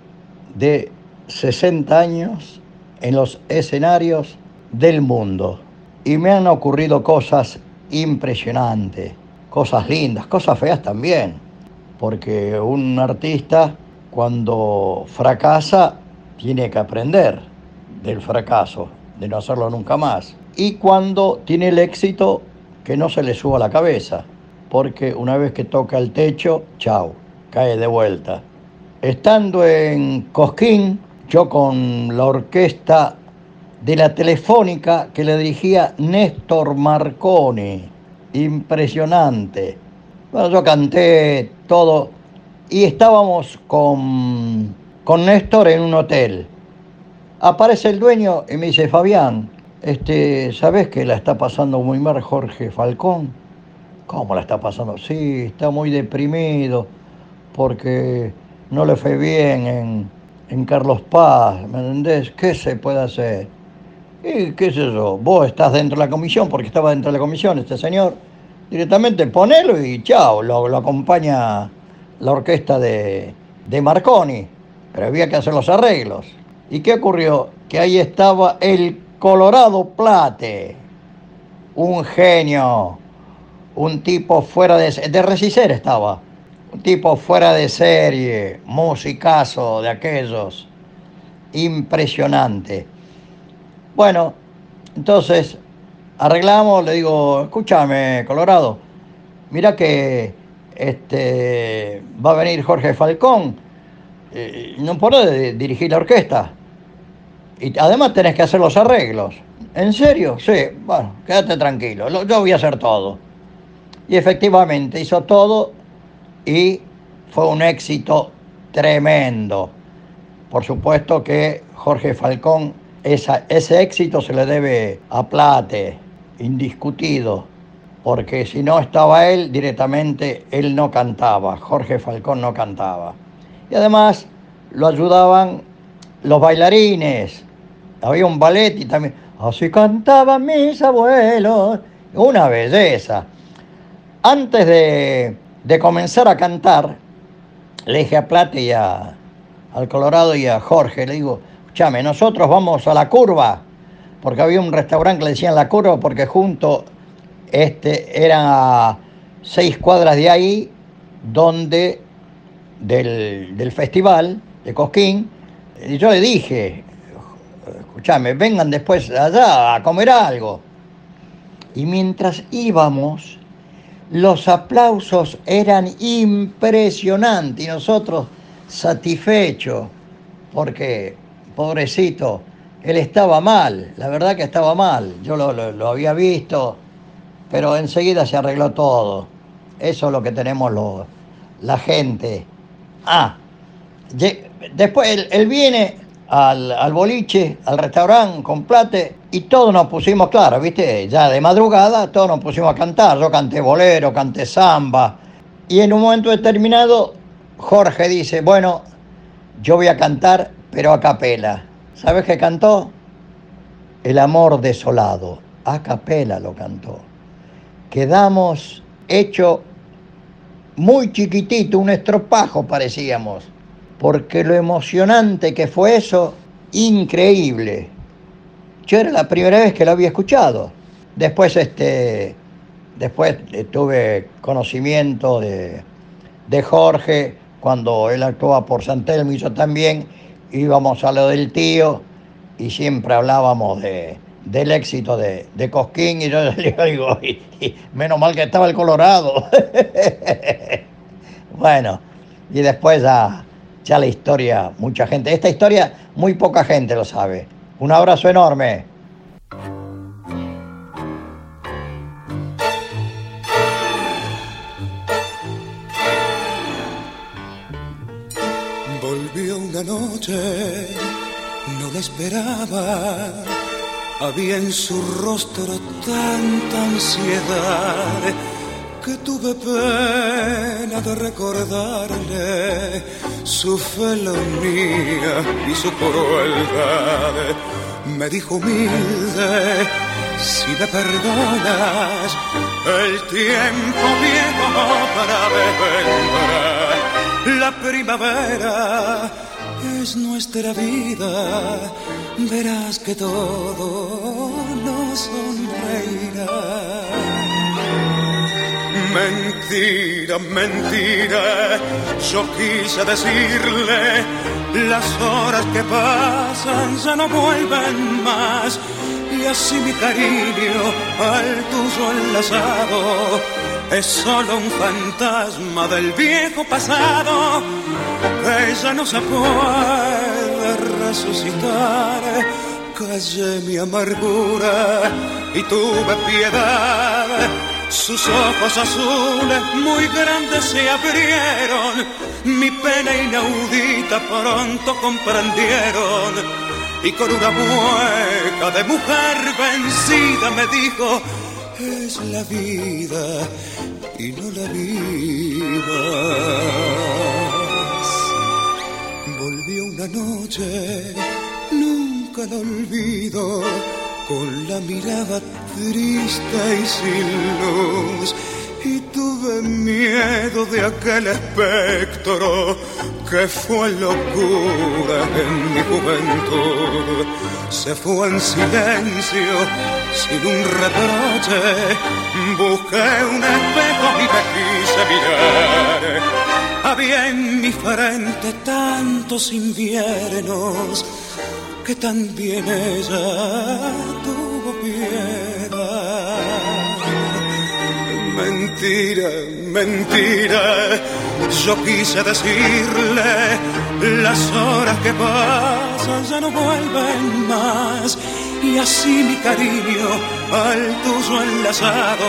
de 60 años en los escenarios del mundo y me han ocurrido cosas impresionantes, cosas lindas, cosas feas también, porque un artista cuando fracasa, tiene que aprender del fracaso, de no hacerlo nunca más. Y cuando tiene el éxito, que no se le suba la cabeza, porque una vez que toca el techo, chao, cae de vuelta. Estando en Cosquín, yo con la orquesta de la Telefónica que le dirigía Néstor Marconi, impresionante. Bueno, yo canté todo y estábamos con, con Néstor en un hotel. Aparece el dueño y me dice, Fabián, este, ¿sabes que la está pasando muy mal Jorge Falcón? ¿Cómo la está pasando? Sí, está muy deprimido porque no le fue bien en, en Carlos Paz, ¿me entendés? ¿Qué se puede hacer? Y qué sé yo, vos estás dentro de la comisión, porque estaba dentro de la comisión este señor, directamente ponelo y chao, lo, lo acompaña la orquesta de, de Marconi, pero había que hacer los arreglos. ¿Y qué ocurrió? Que ahí estaba el Colorado Plate, un genio, un tipo fuera de... De Recicer estaba, un tipo fuera de serie, musicazo de aquellos, impresionante. Bueno, entonces arreglamos, le digo, escúchame, Colorado, mira que este, va a venir Jorge Falcón, eh, no puede dirigir la orquesta. Y además tenés que hacer los arreglos. ¿En serio? Sí, bueno, quédate tranquilo, yo voy a hacer todo. Y efectivamente hizo todo y fue un éxito tremendo. Por supuesto que Jorge Falcón, ese éxito se le debe a Plate, indiscutido porque si no estaba él, directamente él no cantaba, Jorge Falcón no cantaba. Y además lo ayudaban los bailarines, había un ballet y también, así cantaban mis abuelos, una belleza. Antes de, de comenzar a cantar, le dije a Plate y a, al Colorado y a Jorge, le digo, escúchame, nosotros vamos a la curva, porque había un restaurante que le decían la curva porque junto este, eran a seis cuadras de ahí, donde del, festival de Cosquín, y yo le dije, escúchame, vengan después allá a comer algo. Y mientras íbamos, los aplausos eran impresionantes y nosotros satisfechos, porque pobrecito, él estaba mal, la verdad que estaba mal, yo lo, había visto, pero enseguida se arregló todo. Eso es lo que tenemos la gente. Ah, después él, viene al, boliche, al restaurante con plate y todos nos pusimos, claro, viste, ya de madrugada todos nos pusimos a cantar. Yo canté bolero, canté samba. Y en un momento determinado Jorge dice, bueno, yo voy a cantar, pero a capela. ¿Sabes qué cantó? El amor desolado. A capela lo cantó. Quedamos hecho muy chiquitito, un estropajo parecíamos, porque lo emocionante que fue eso, increíble. Yo era la primera vez que lo había escuchado. Después, este, después tuve conocimiento de, de Jorge cuando él actuaba por San Telmo, hizo también, íbamos a lo del tío y siempre hablábamos de, del éxito de, Cosquín y yo le digo, menos mal que estaba el Colorado. bueno, y después ya la historia, mucha gente, esta historia muy poca gente lo sabe. Un abrazo enorme. No la esperaba. Había en su rostro tanta ansiedad que tuve pena de recordarle su felonía y su crueldad. Me dijo humilde, si me perdonas, el tiempo viejo para vendrá. La primavera es nuestra vida, verás que todo nos sonreirá. Mentira, mentira, yo quise decirle, las horas que pasan ya no vuelven más, y así mi cariño al tuyo enlazado es solo un fantasma del viejo pasado que ya no se puede resucitar. Callé mi amargura y tuve piedad. Sus ojos azules muy grandes se abrieron, mi pena inaudita pronto comprendieron. Y con una mueca de mujer vencida me dijo, es la vida y no la vivas. Volvió una noche, nunca la olvido, con la mirada triste y sin luz y tuve miedo de aquel espectro que fue locura en mi juventud. Se fue en silencio, sin un reproche, busqué un espejo y me quise mirar. Había en mi frente tantos inviernos que también ella tuvo Mentira, mentira, yo quise decirle, las horas que pasan ya no vuelven más, y así mi cariño al tuyo enlazado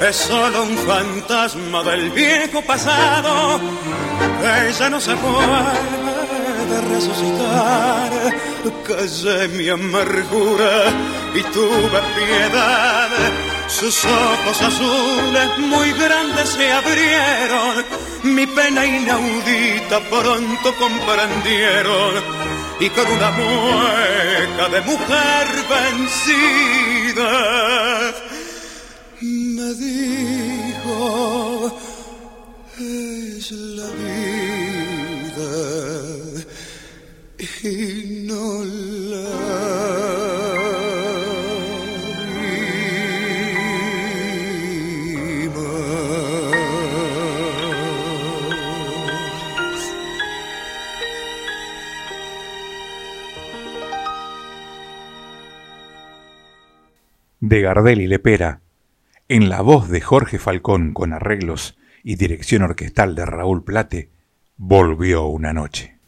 es solo un fantasma del viejo pasado, ya no se puede resucitar, callé mi amargura y tuve piedad sus ojos azules muy grandes se abrieron, mi pena inaudita pronto comprendieron. Y con una mueca de mujer vencida me dijo es la vida y no la de Gardel y Lepera, en la voz de Jorge Falcón con arreglos y dirección orquestal de Raúl Plate, volvió una noche.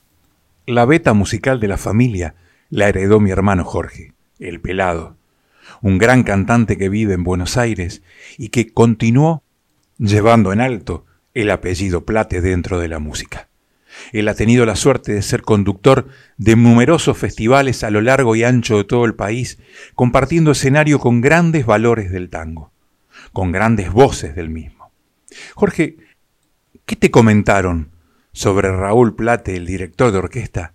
La beta musical de la familia la heredó mi hermano Jorge, el pelado, un gran cantante que vive en Buenos Aires y que continuó llevando en alto el apellido Plate dentro de la música. Él ha tenido la suerte de ser conductor de numerosos festivales a lo largo y ancho de todo el país, compartiendo escenario con grandes valores del tango, con grandes voces del mismo. Jorge, ¿qué te comentaron sobre Raúl Plate, el director de orquesta,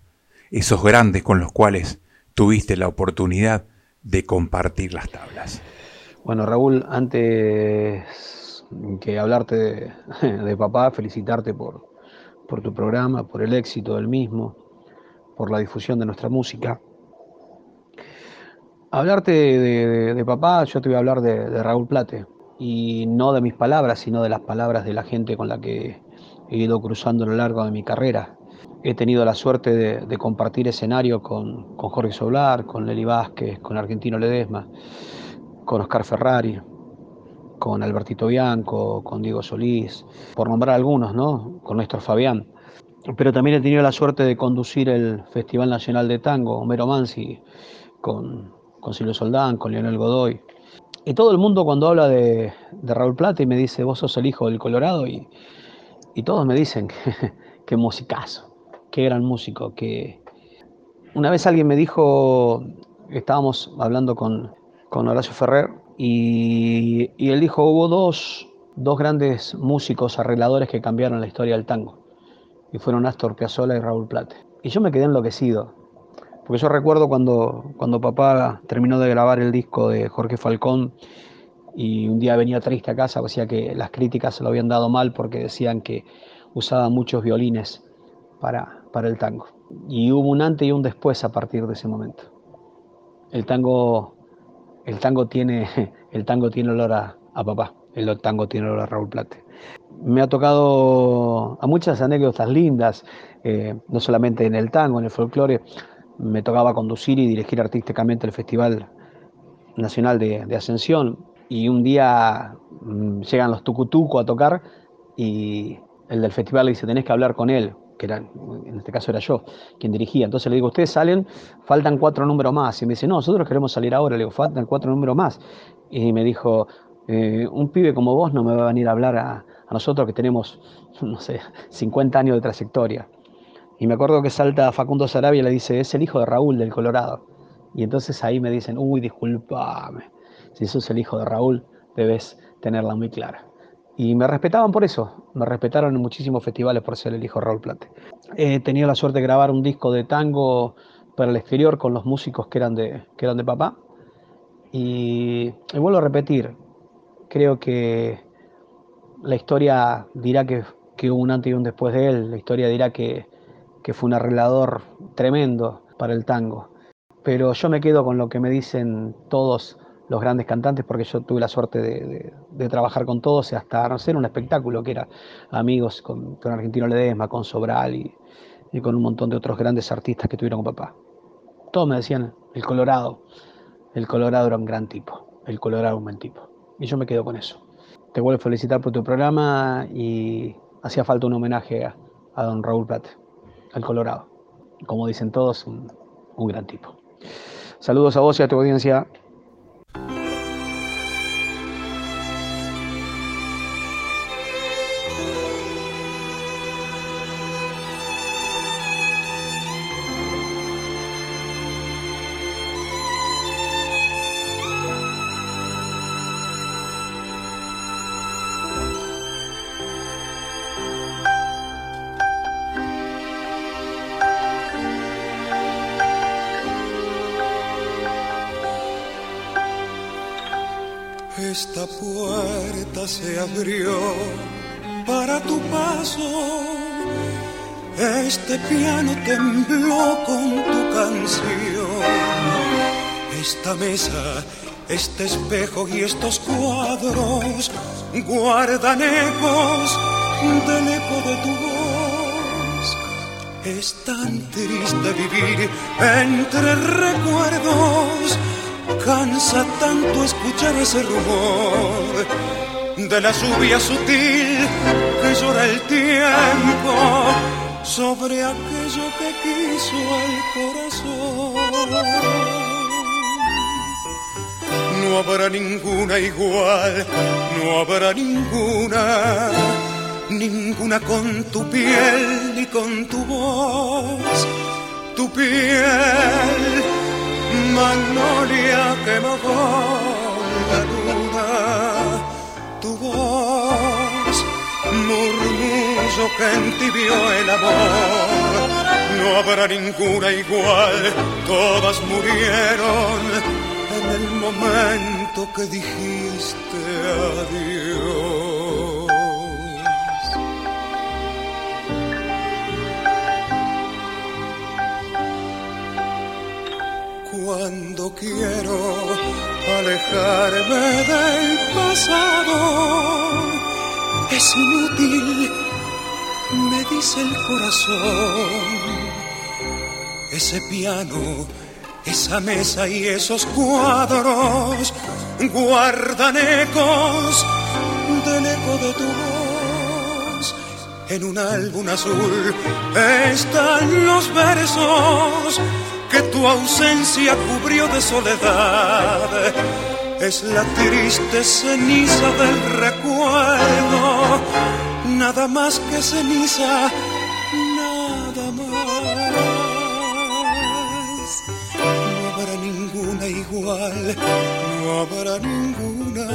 esos grandes con los cuales tuviste la oportunidad de compartir las tablas? Bueno, Raúl, antes que hablarte de, de papá, felicitarte por, por tu programa, por el éxito del mismo, por la difusión de nuestra música. Hablarte de, papá, yo te voy a hablar de, Raúl Plate, y no de mis palabras, sino de las palabras de la gente con la que he ido cruzando a lo largo de mi carrera. He tenido la suerte de, compartir escenario con, con, Jorge Soblar, con Lely Vázquez, con Argentino Ledesma, con Oscar Ferrari, con Albertito Bianco, con Diego Solís, por nombrar algunos, ¿no? Con Néstor Fabián. Pero también he tenido la suerte de conducir el Festival Nacional de Tango, Homero Mansi, con, Silvio Soldán, con Leonel Godoy. Y todo el mundo cuando habla de, Raúl Plata y me dice, vos sos el hijo del Colorado, y, todos me dicen, qué musicazo, qué gran músico, que... Una vez alguien me dijo, estábamos hablando con, con Horacio Ferrer, y, él dijo, hubo dos, grandes músicos arregladores que cambiaron la historia del tango. Y fueron Astor Piazzolla y Raúl Plate. Y yo me quedé enloquecido. Porque yo recuerdo cuando, cuando papá terminó de grabar el disco de Jorge Falcón y un día venía triste a casa, decía que las críticas se lo habían dado mal porque decían que usaba muchos violines para, para el tango. Y hubo un antes y un después a partir de ese momento. El tango el tango tiene, el tango tiene olor a, papá, el tango tiene olor a Raúl Plate. Me ha tocado a muchas anécdotas lindas, eh, no solamente en el tango, en el folclore, me tocaba conducir y dirigir artísticamente el Festival Nacional de, Ascensión. Y un día mm, llegan los tucutuco a tocar y el del festival le dice, tenés que hablar con él, que era, en este caso era yo quien dirigía. Entonces le digo, ustedes salen, faltan cuatro números más. Y me dice, no, nosotros queremos salir ahora. Le digo, faltan cuatro números más. Y me dijo, eh, un pibe como vos no me va a venir a hablar a, nosotros que tenemos, no sé, 50 años de trayectoria. Y me acuerdo que salta Facundo Sarabia y le dice, es el hijo de Raúl del Colorado. Y entonces ahí me dicen, uy, discúlpame, si sos el hijo de Raúl, debes tenerla muy clara. Y me respetaban por eso, me respetaron en muchísimos festivales por ser el hijo de Raúl Plate. He tenido la suerte de grabar un disco de tango para el exterior con los músicos que eran de, que eran de papá. Y, vuelvo a repetir, creo que la historia dirá que, que, hubo un antes y un después de él, la historia dirá que, que fue un arreglador tremendo para el tango. Pero yo me quedo con lo que me dicen todos los grandes cantantes, porque yo tuve la suerte de, trabajar con todos y hasta, sé, un espectáculo que era amigos con, Argentino Ledesma, con Sobral y, con un montón de otros grandes artistas que tuvieron con papá. Todos me decían, el Colorado, el Colorado era un gran tipo, el Colorado era un buen tipo. Y yo me quedo con eso. Te vuelvo a felicitar por tu programa y hacía falta un homenaje a, don Raúl Plate, al Colorado. Como dicen todos, un gran tipo. Saludos a vos y a tu audiencia. Y estos cuadros guardan ecos del eco de tu voz. Es tan triste vivir entre recuerdos Cansa tanto escuchar ese rumor de la lluvia sutil que llora el tiempo sobre aquello que quiso el corazón. No habrá ninguna igual, no habrá ninguna, ninguna con tu piel ni con tu voz, tu piel, magnolia que mojó la luna, tu voz, murmullo que entibió el amor. No habrá ninguna igual, todas murieron en el momento que dijiste adiós. Cuando quiero alejarme del pasado, es inútil, me dice el corazón. Ese piano esa mesa y esos cuadros guardan ecos del eco de tu voz. En un álbum azul están los versos que tu ausencia cubrió de soledad. Es la triste ceniza del recuerdo, nada más que ceniza no habrá ninguna,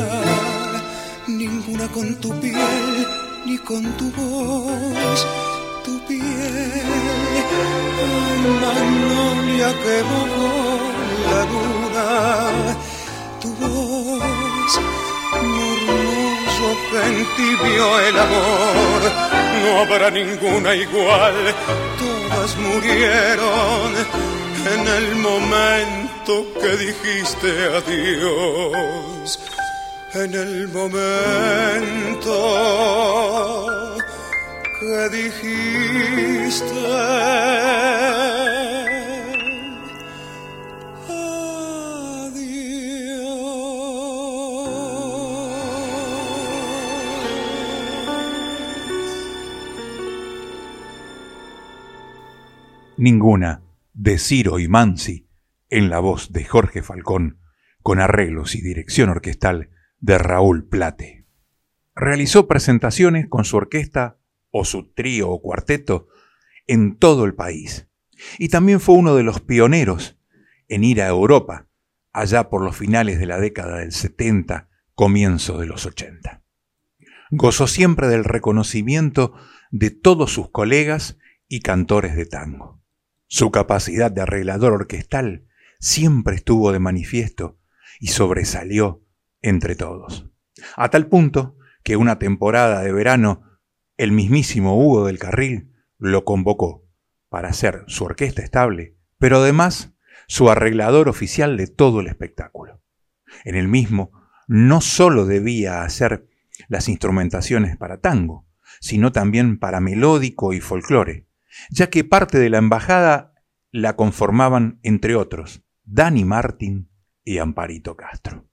ninguna con tu piel ni con tu voz, tu piel, ay magnolia que mojó la luna, tu voz, murmullo que entibio el amor, no habrá ninguna igual, todas murieron en el momento que dijiste adiós, en el momento que dijiste Ninguna de Ciro y Mansi en la voz de Jorge Falcón, con arreglos y dirección orquestal de Raúl Plate. Realizó presentaciones con su orquesta o su trío o cuarteto en todo el país, y también fue uno de los pioneros en ir a Europa, allá por los finales de la década del 70, comienzo de los 80. Gozó siempre del reconocimiento de todos sus colegas y cantores de tango. Su capacidad de arreglador orquestal siempre estuvo de manifiesto y sobresalió entre todos. A tal punto que una temporada de verano el mismísimo Hugo del Carril lo convocó para ser su orquesta estable, pero además su arreglador oficial de todo el espectáculo. En el mismo no sólo debía hacer las instrumentaciones para tango, sino también para melódico y folclore, ya que parte de la embajada la conformaban, entre otros, Dani Martín y Amparito Castro.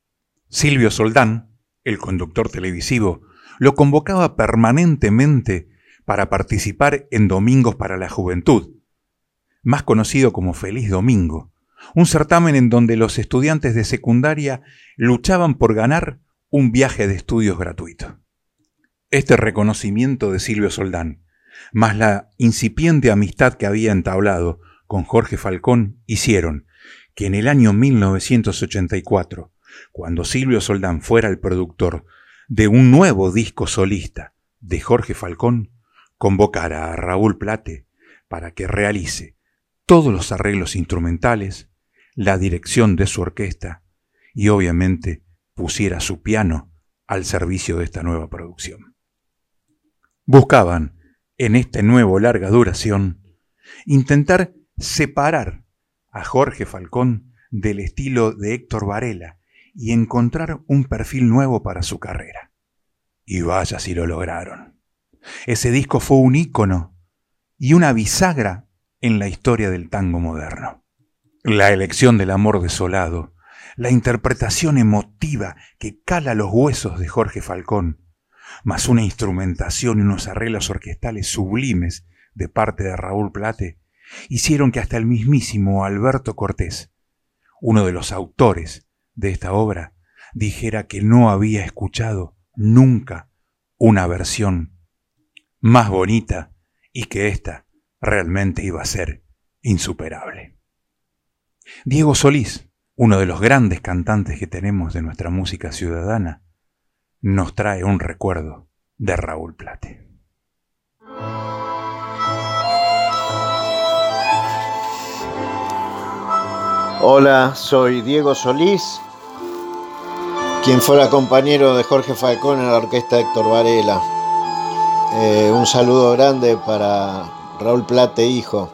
Silvio Soldán, el conductor televisivo, lo convocaba permanentemente para participar en Domingos para la Juventud, más conocido como Feliz Domingo, un certamen en donde los estudiantes de secundaria luchaban por ganar un viaje de estudios gratuito. Este reconocimiento de Silvio Soldán, más la incipiente amistad que había entablado con Jorge Falcón, hicieron que en el año 1984, cuando Silvio Soldán fuera el productor de un nuevo disco solista de Jorge Falcón, convocara a Raúl Plate para que realice todos los arreglos instrumentales, la dirección de su orquesta y obviamente pusiera su piano al servicio de esta nueva producción. Buscaban, en este nuevo larga duración, intentar separar a Jorge Falcón del estilo de Héctor Varela y encontrar un perfil nuevo para su carrera. Y vaya si lo lograron. Ese disco fue un ícono y una bisagra en la historia del tango moderno. La elección del amor desolado, la interpretación emotiva que cala los huesos de Jorge Falcón, más una instrumentación y unos arreglos orquestales sublimes de parte de Raúl Plate hicieron que hasta el mismísimo Alberto Cortés, uno de los autores de esta obra, dijera que no había escuchado nunca una versión más bonita y que ésta realmente iba a ser insuperable. Diego Solís, uno de los grandes cantantes que tenemos de nuestra música ciudadana, nos trae un recuerdo de Raúl Plate. Hola, soy Diego Solís, quien fuera compañero de Jorge Falcón en la orquesta Héctor Varela. Eh, un saludo grande para Raúl Plate, hijo.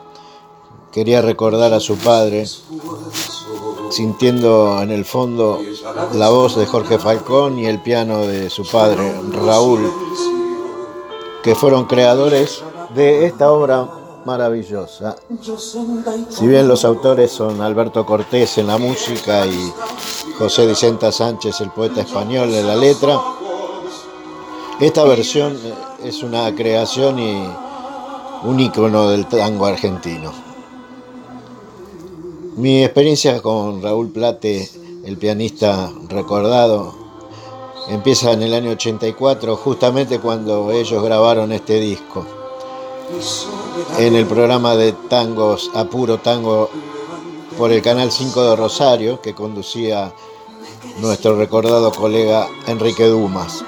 Quería recordar a su padre, sintiendo en el fondo la voz de Jorge Falcón y el piano de su padre, Raúl, que fueron creadores de esta obra maravillosa. Si bien los autores son Alberto Cortés en la música y José Vicenta Sánchez, el poeta español, en la letra, esta versión es una creación y un ícono del tango argentino. Mi experiencia con Raúl Plate, el pianista recordado, empieza en el año 84, justamente cuando ellos grabaron este disco en el programa de tangos Apuro Tango por el Canal 5 de Rosario que conducía nuestro recordado colega Enrique Dumas.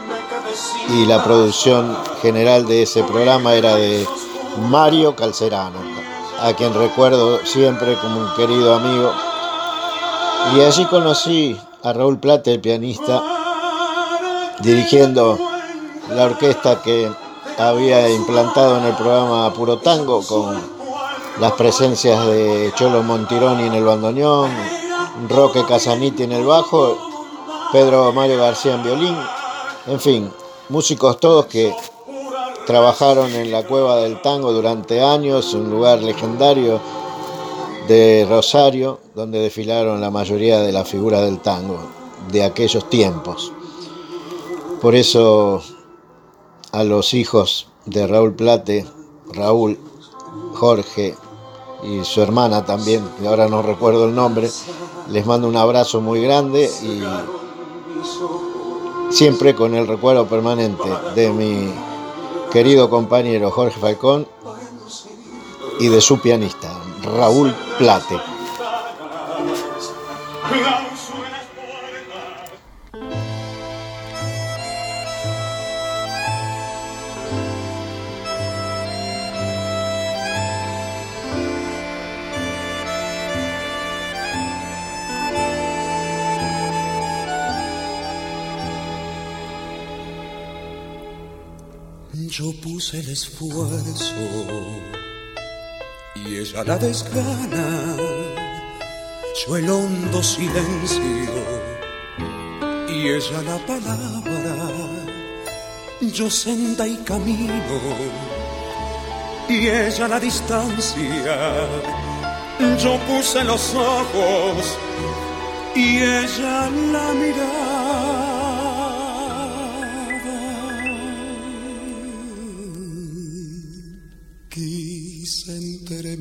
Y la producción general de ese programa era de Mario Calcerano, a quien recuerdo siempre como un querido amigo. Y allí conocí a Raúl Plate, el pianista, dirigiendo la orquesta que había implantado en el programa Puro Tango con las presencias de Cholo Montironi en el bandoneón, Roque Casaniti en el bajo, Pedro Mario García en violín, en fin, músicos todos que trabajaron en la Cueva del Tango durante años, un lugar legendario de Rosario, donde desfilaron la mayoría de las figuras del tango de aquellos tiempos. Por eso a los hijos de Raúl Plate, Raúl, Jorge y su hermana también, que ahora no recuerdo el nombre, les mando un abrazo muy grande y siempre con el recuerdo permanente de mi querido compañero Jorge Falcón y de su pianista, Raúl Plate. El esfuerzo y ella la desgana, yo el hondo silencio y ella la palabra, yo senda y camino y ella la distancia, yo puse los ojos y ella la mirada.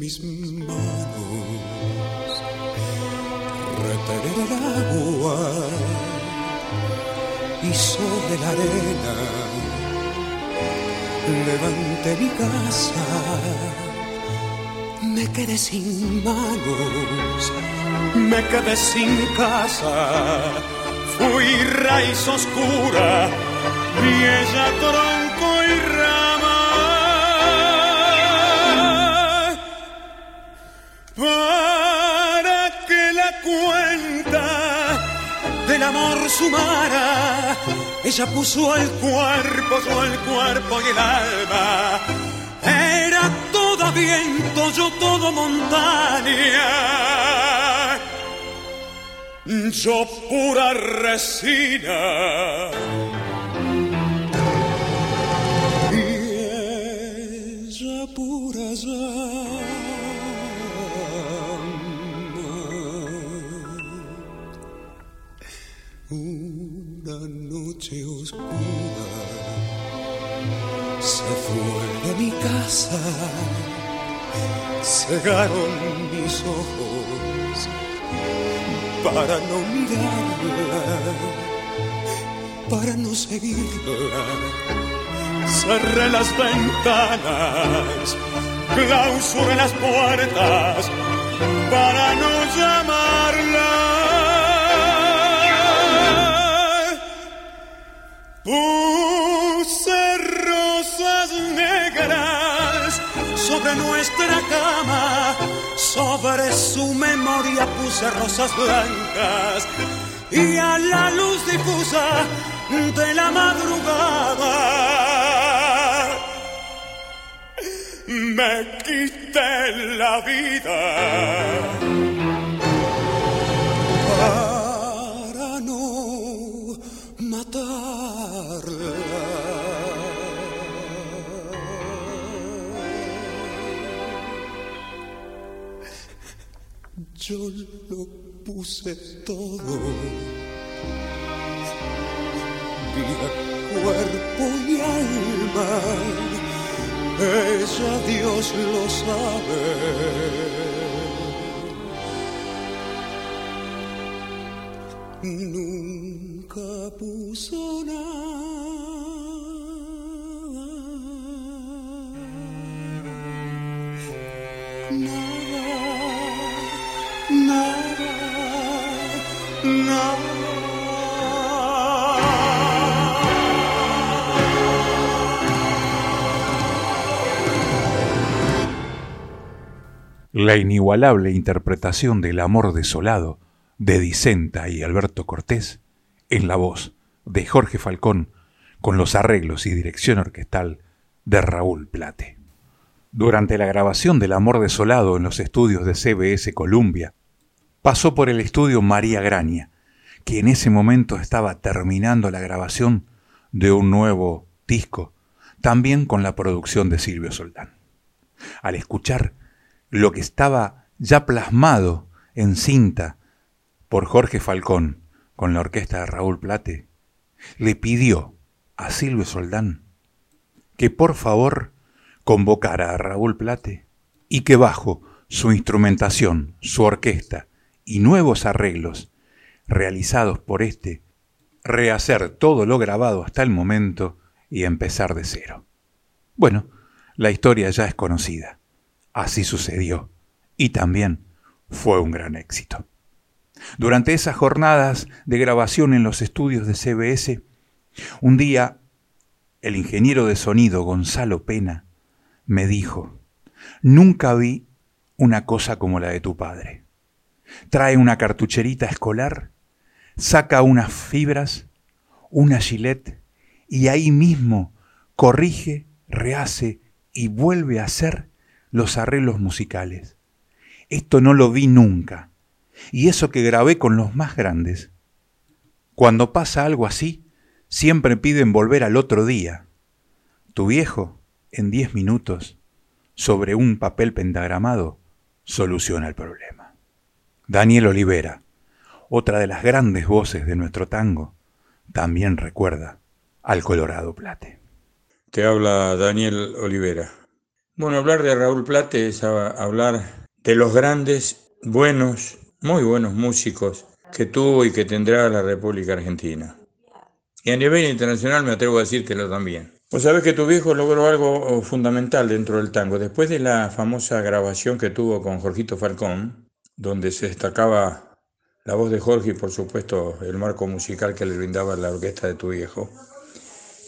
Mis manos retener el agua y sobre la arena levanté mi casa. Me quedé sin manos, me quedé sin casa. Fui raíz oscura ella tronco y rama. Para que la cuenta del amor sumara. Ella puso el cuerpo, yo el cuerpo y el alma. Era todo viento, yo todo montaña. Yo pura resina. Ella pura. Noche oscura se fue de mi casa, cegaron mis ojos para no mirarla, para no seguirla. Cerré las ventanas, clausuré las puertas para no llamarla. Puse rosas negras sobre nuestra cama, sobre su memoria puse rosas blancas. Y a la luz difusa de la madrugada me quité la vida Yo lo puse todo, vida, cuerpo y alma ella Dios lo sabe. Nunca puso nada, La inigualable interpretación del amor desolado de Dicenta y Alberto Cortés en la voz de Jorge Falcón con los arreglos y dirección orquestal de Raúl Plate. Durante la grabación del Amor Desolado en los estudios de CBS Columbia, pasó por el estudio María Graña, que en ese momento estaba terminando la grabación de un nuevo disco, también con la producción de Silvio Soldán. Al escuchar lo que estaba ya plasmado en cinta por Jorge Falcón con la orquesta de Raúl Plate, le pidió a Silvio Soldán que por favor convocara a Raúl Plate y que bajo su instrumentación, su orquesta y nuevos arreglos realizados por este, rehacer todo lo grabado hasta el momento y empezar de cero. Bueno, la historia ya es conocida. Así sucedió y también fue un gran éxito. Durante esas jornadas de grabación en los estudios de CBS, un día el ingeniero de sonido Gonzalo Pena me dijo, nunca vi una cosa como la de tu padre. Trae una cartucherita escolar, saca unas fibras, una gilet y ahí mismo corrige, rehace y vuelve a hacer los arreglos musicales. Esto no lo vi nunca. Y eso que grabé con los más grandes. Cuando pasa algo así, siempre piden volver al otro día. Tu viejo, en diez minutos, sobre un papel pentagramado, soluciona el problema. Daniel Olivera, otra de las grandes voces de nuestro tango, también recuerda al Colorado Plate. Te habla Daniel Olivera. Bueno, hablar de Raúl Plate es hablar de los grandes, buenos, muy buenos músicos que tuvo y que tendrá la República Argentina. Y a nivel internacional me atrevo a decírtelo también. Pues sabes que tu viejo logró algo fundamental dentro del tango. Después de la famosa grabación que tuvo con Jorgito Falcón, donde se destacaba la voz de Jorge y por supuesto el marco musical que le brindaba la orquesta de tu viejo,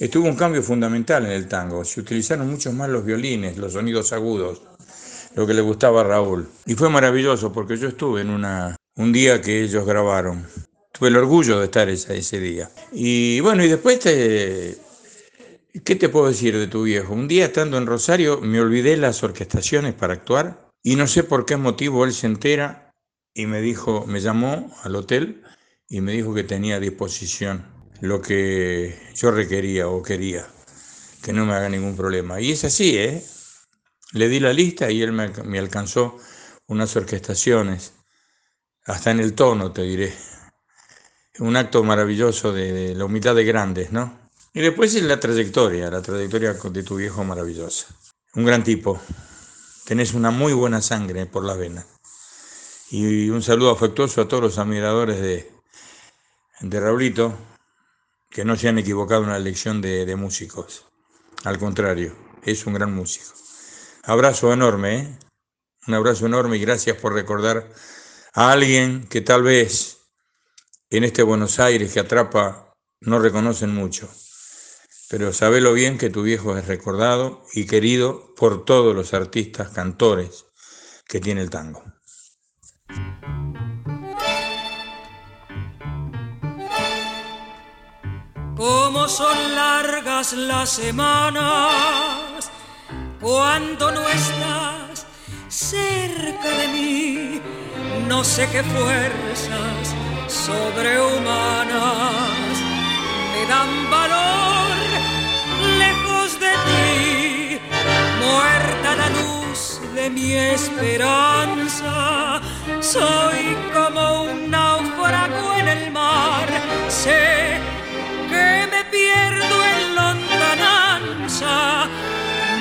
estuvo un cambio fundamental en el tango. Se utilizaron mucho más los violines, los sonidos agudos, lo que le gustaba a Raúl. Y fue maravilloso porque yo estuve en una, un día que ellos grabaron. Tuve el orgullo de estar ese, día. Y bueno, y después ¿Qué te puedo decir de tu viejo? Un día estando en Rosario me olvidé las orquestaciones para actuar y no sé por qué motivo él se entera y me dijo, me llamó al hotel y me dijo que tenía a disposición lo que yo requería o quería, que no me haga ningún problema. Y es así, ¿eh? Le di la lista y él me, alcanzó unas orquestaciones, hasta en el tono, te diré. Un acto maravilloso de, de la humildad de grandes, ¿no? Y después es la trayectoria, la trayectoria de tu viejo maravillosa. Un gran tipo. Tenés una muy buena sangre por la vena. Y un saludo afectuoso a todos los admiradores de, de Raulito, que no se han equivocado en la elección de, de músicos. Al contrario, es un gran músico. Abrazo enorme, ¿eh? Un abrazo enorme y gracias por recordar a alguien que tal vez en este Buenos Aires que atrapa no reconocen mucho. Pero sabelo bien que tu viejo es recordado y querido por todos los artistas, cantores que tiene el tango. Cómo son largas las semanas cuando no estás cerca de mí. No sé qué fuerzas sobrehumanas me dan valor de ti. Muerta la luz de mi esperanza, soy como un náufrago en el mar. Sé que me pierdo en lontananza,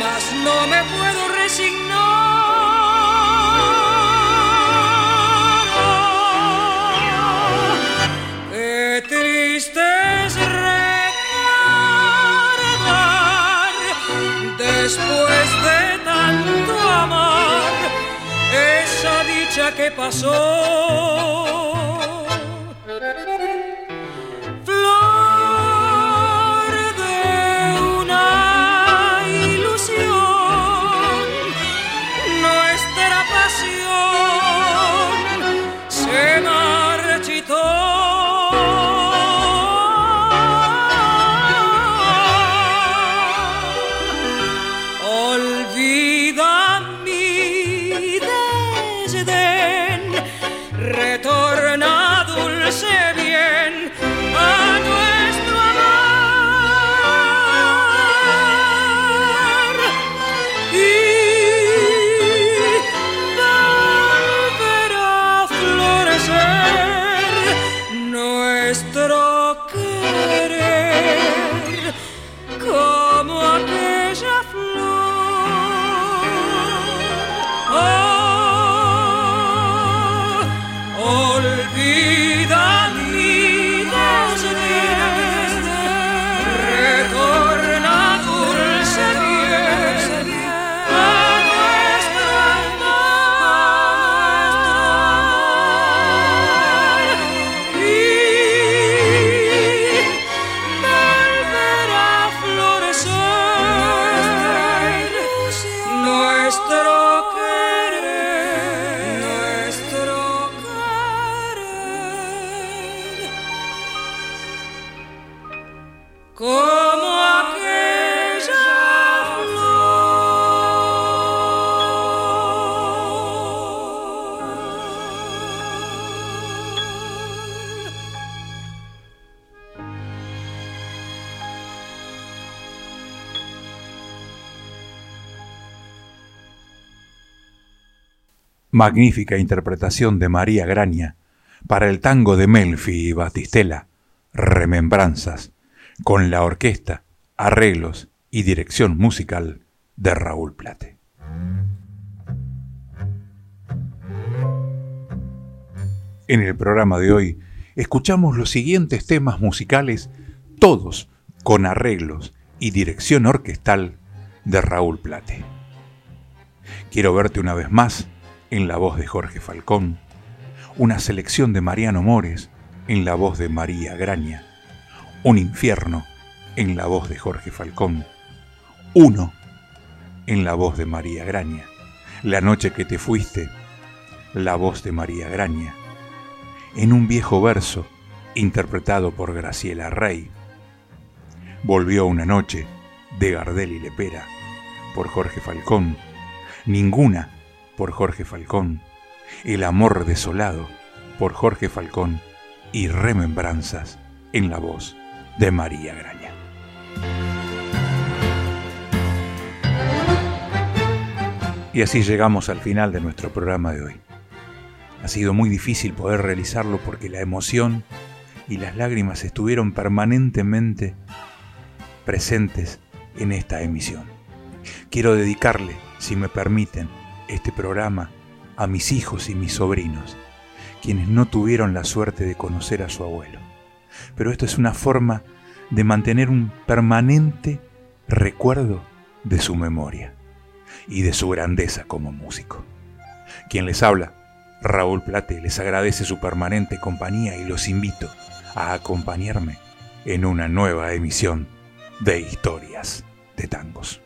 mas no me puedo resignar. Que pasó. Magnífica interpretación de María Graña para el tango de Melfi y Batistela, Remembranzas, con la orquesta, arreglos y dirección musical de Raúl Plate. En el programa de hoy escuchamos los siguientes temas musicales, todos con arreglos y dirección orquestal de Raúl Plate. Quiero verte una vez más en la voz de Jorge Falcón, una selección de Mariano Mores en la voz de María Graña, un infierno en la voz de Jorge Falcón, uno en la voz de María Graña, la noche que te fuiste, la voz de María Graña, en un viejo verso interpretado por Graciela Rey, volvió una noche de Gardel y Lepera por Jorge Falcón, ninguna por Jorge Falcón, El amor desolado por Jorge Falcón y Remembranzas en la voz de María Graña. Y así llegamos al final de nuestro programa de hoy. Ha sido muy difícil poder realizarlo porque la emoción y las lágrimas estuvieron permanentemente presentes en esta emisión. Quiero dedicarle, si me permiten, este programa a mis hijos y mis sobrinos, quienes no tuvieron la suerte de conocer a su abuelo. Pero esto es una forma de mantener un permanente recuerdo de su memoria y de su grandeza como músico. Quien les habla, Raúl Plate, les agradece su permanente compañía y los invito a acompañarme en una nueva emisión de Historias de Tangos.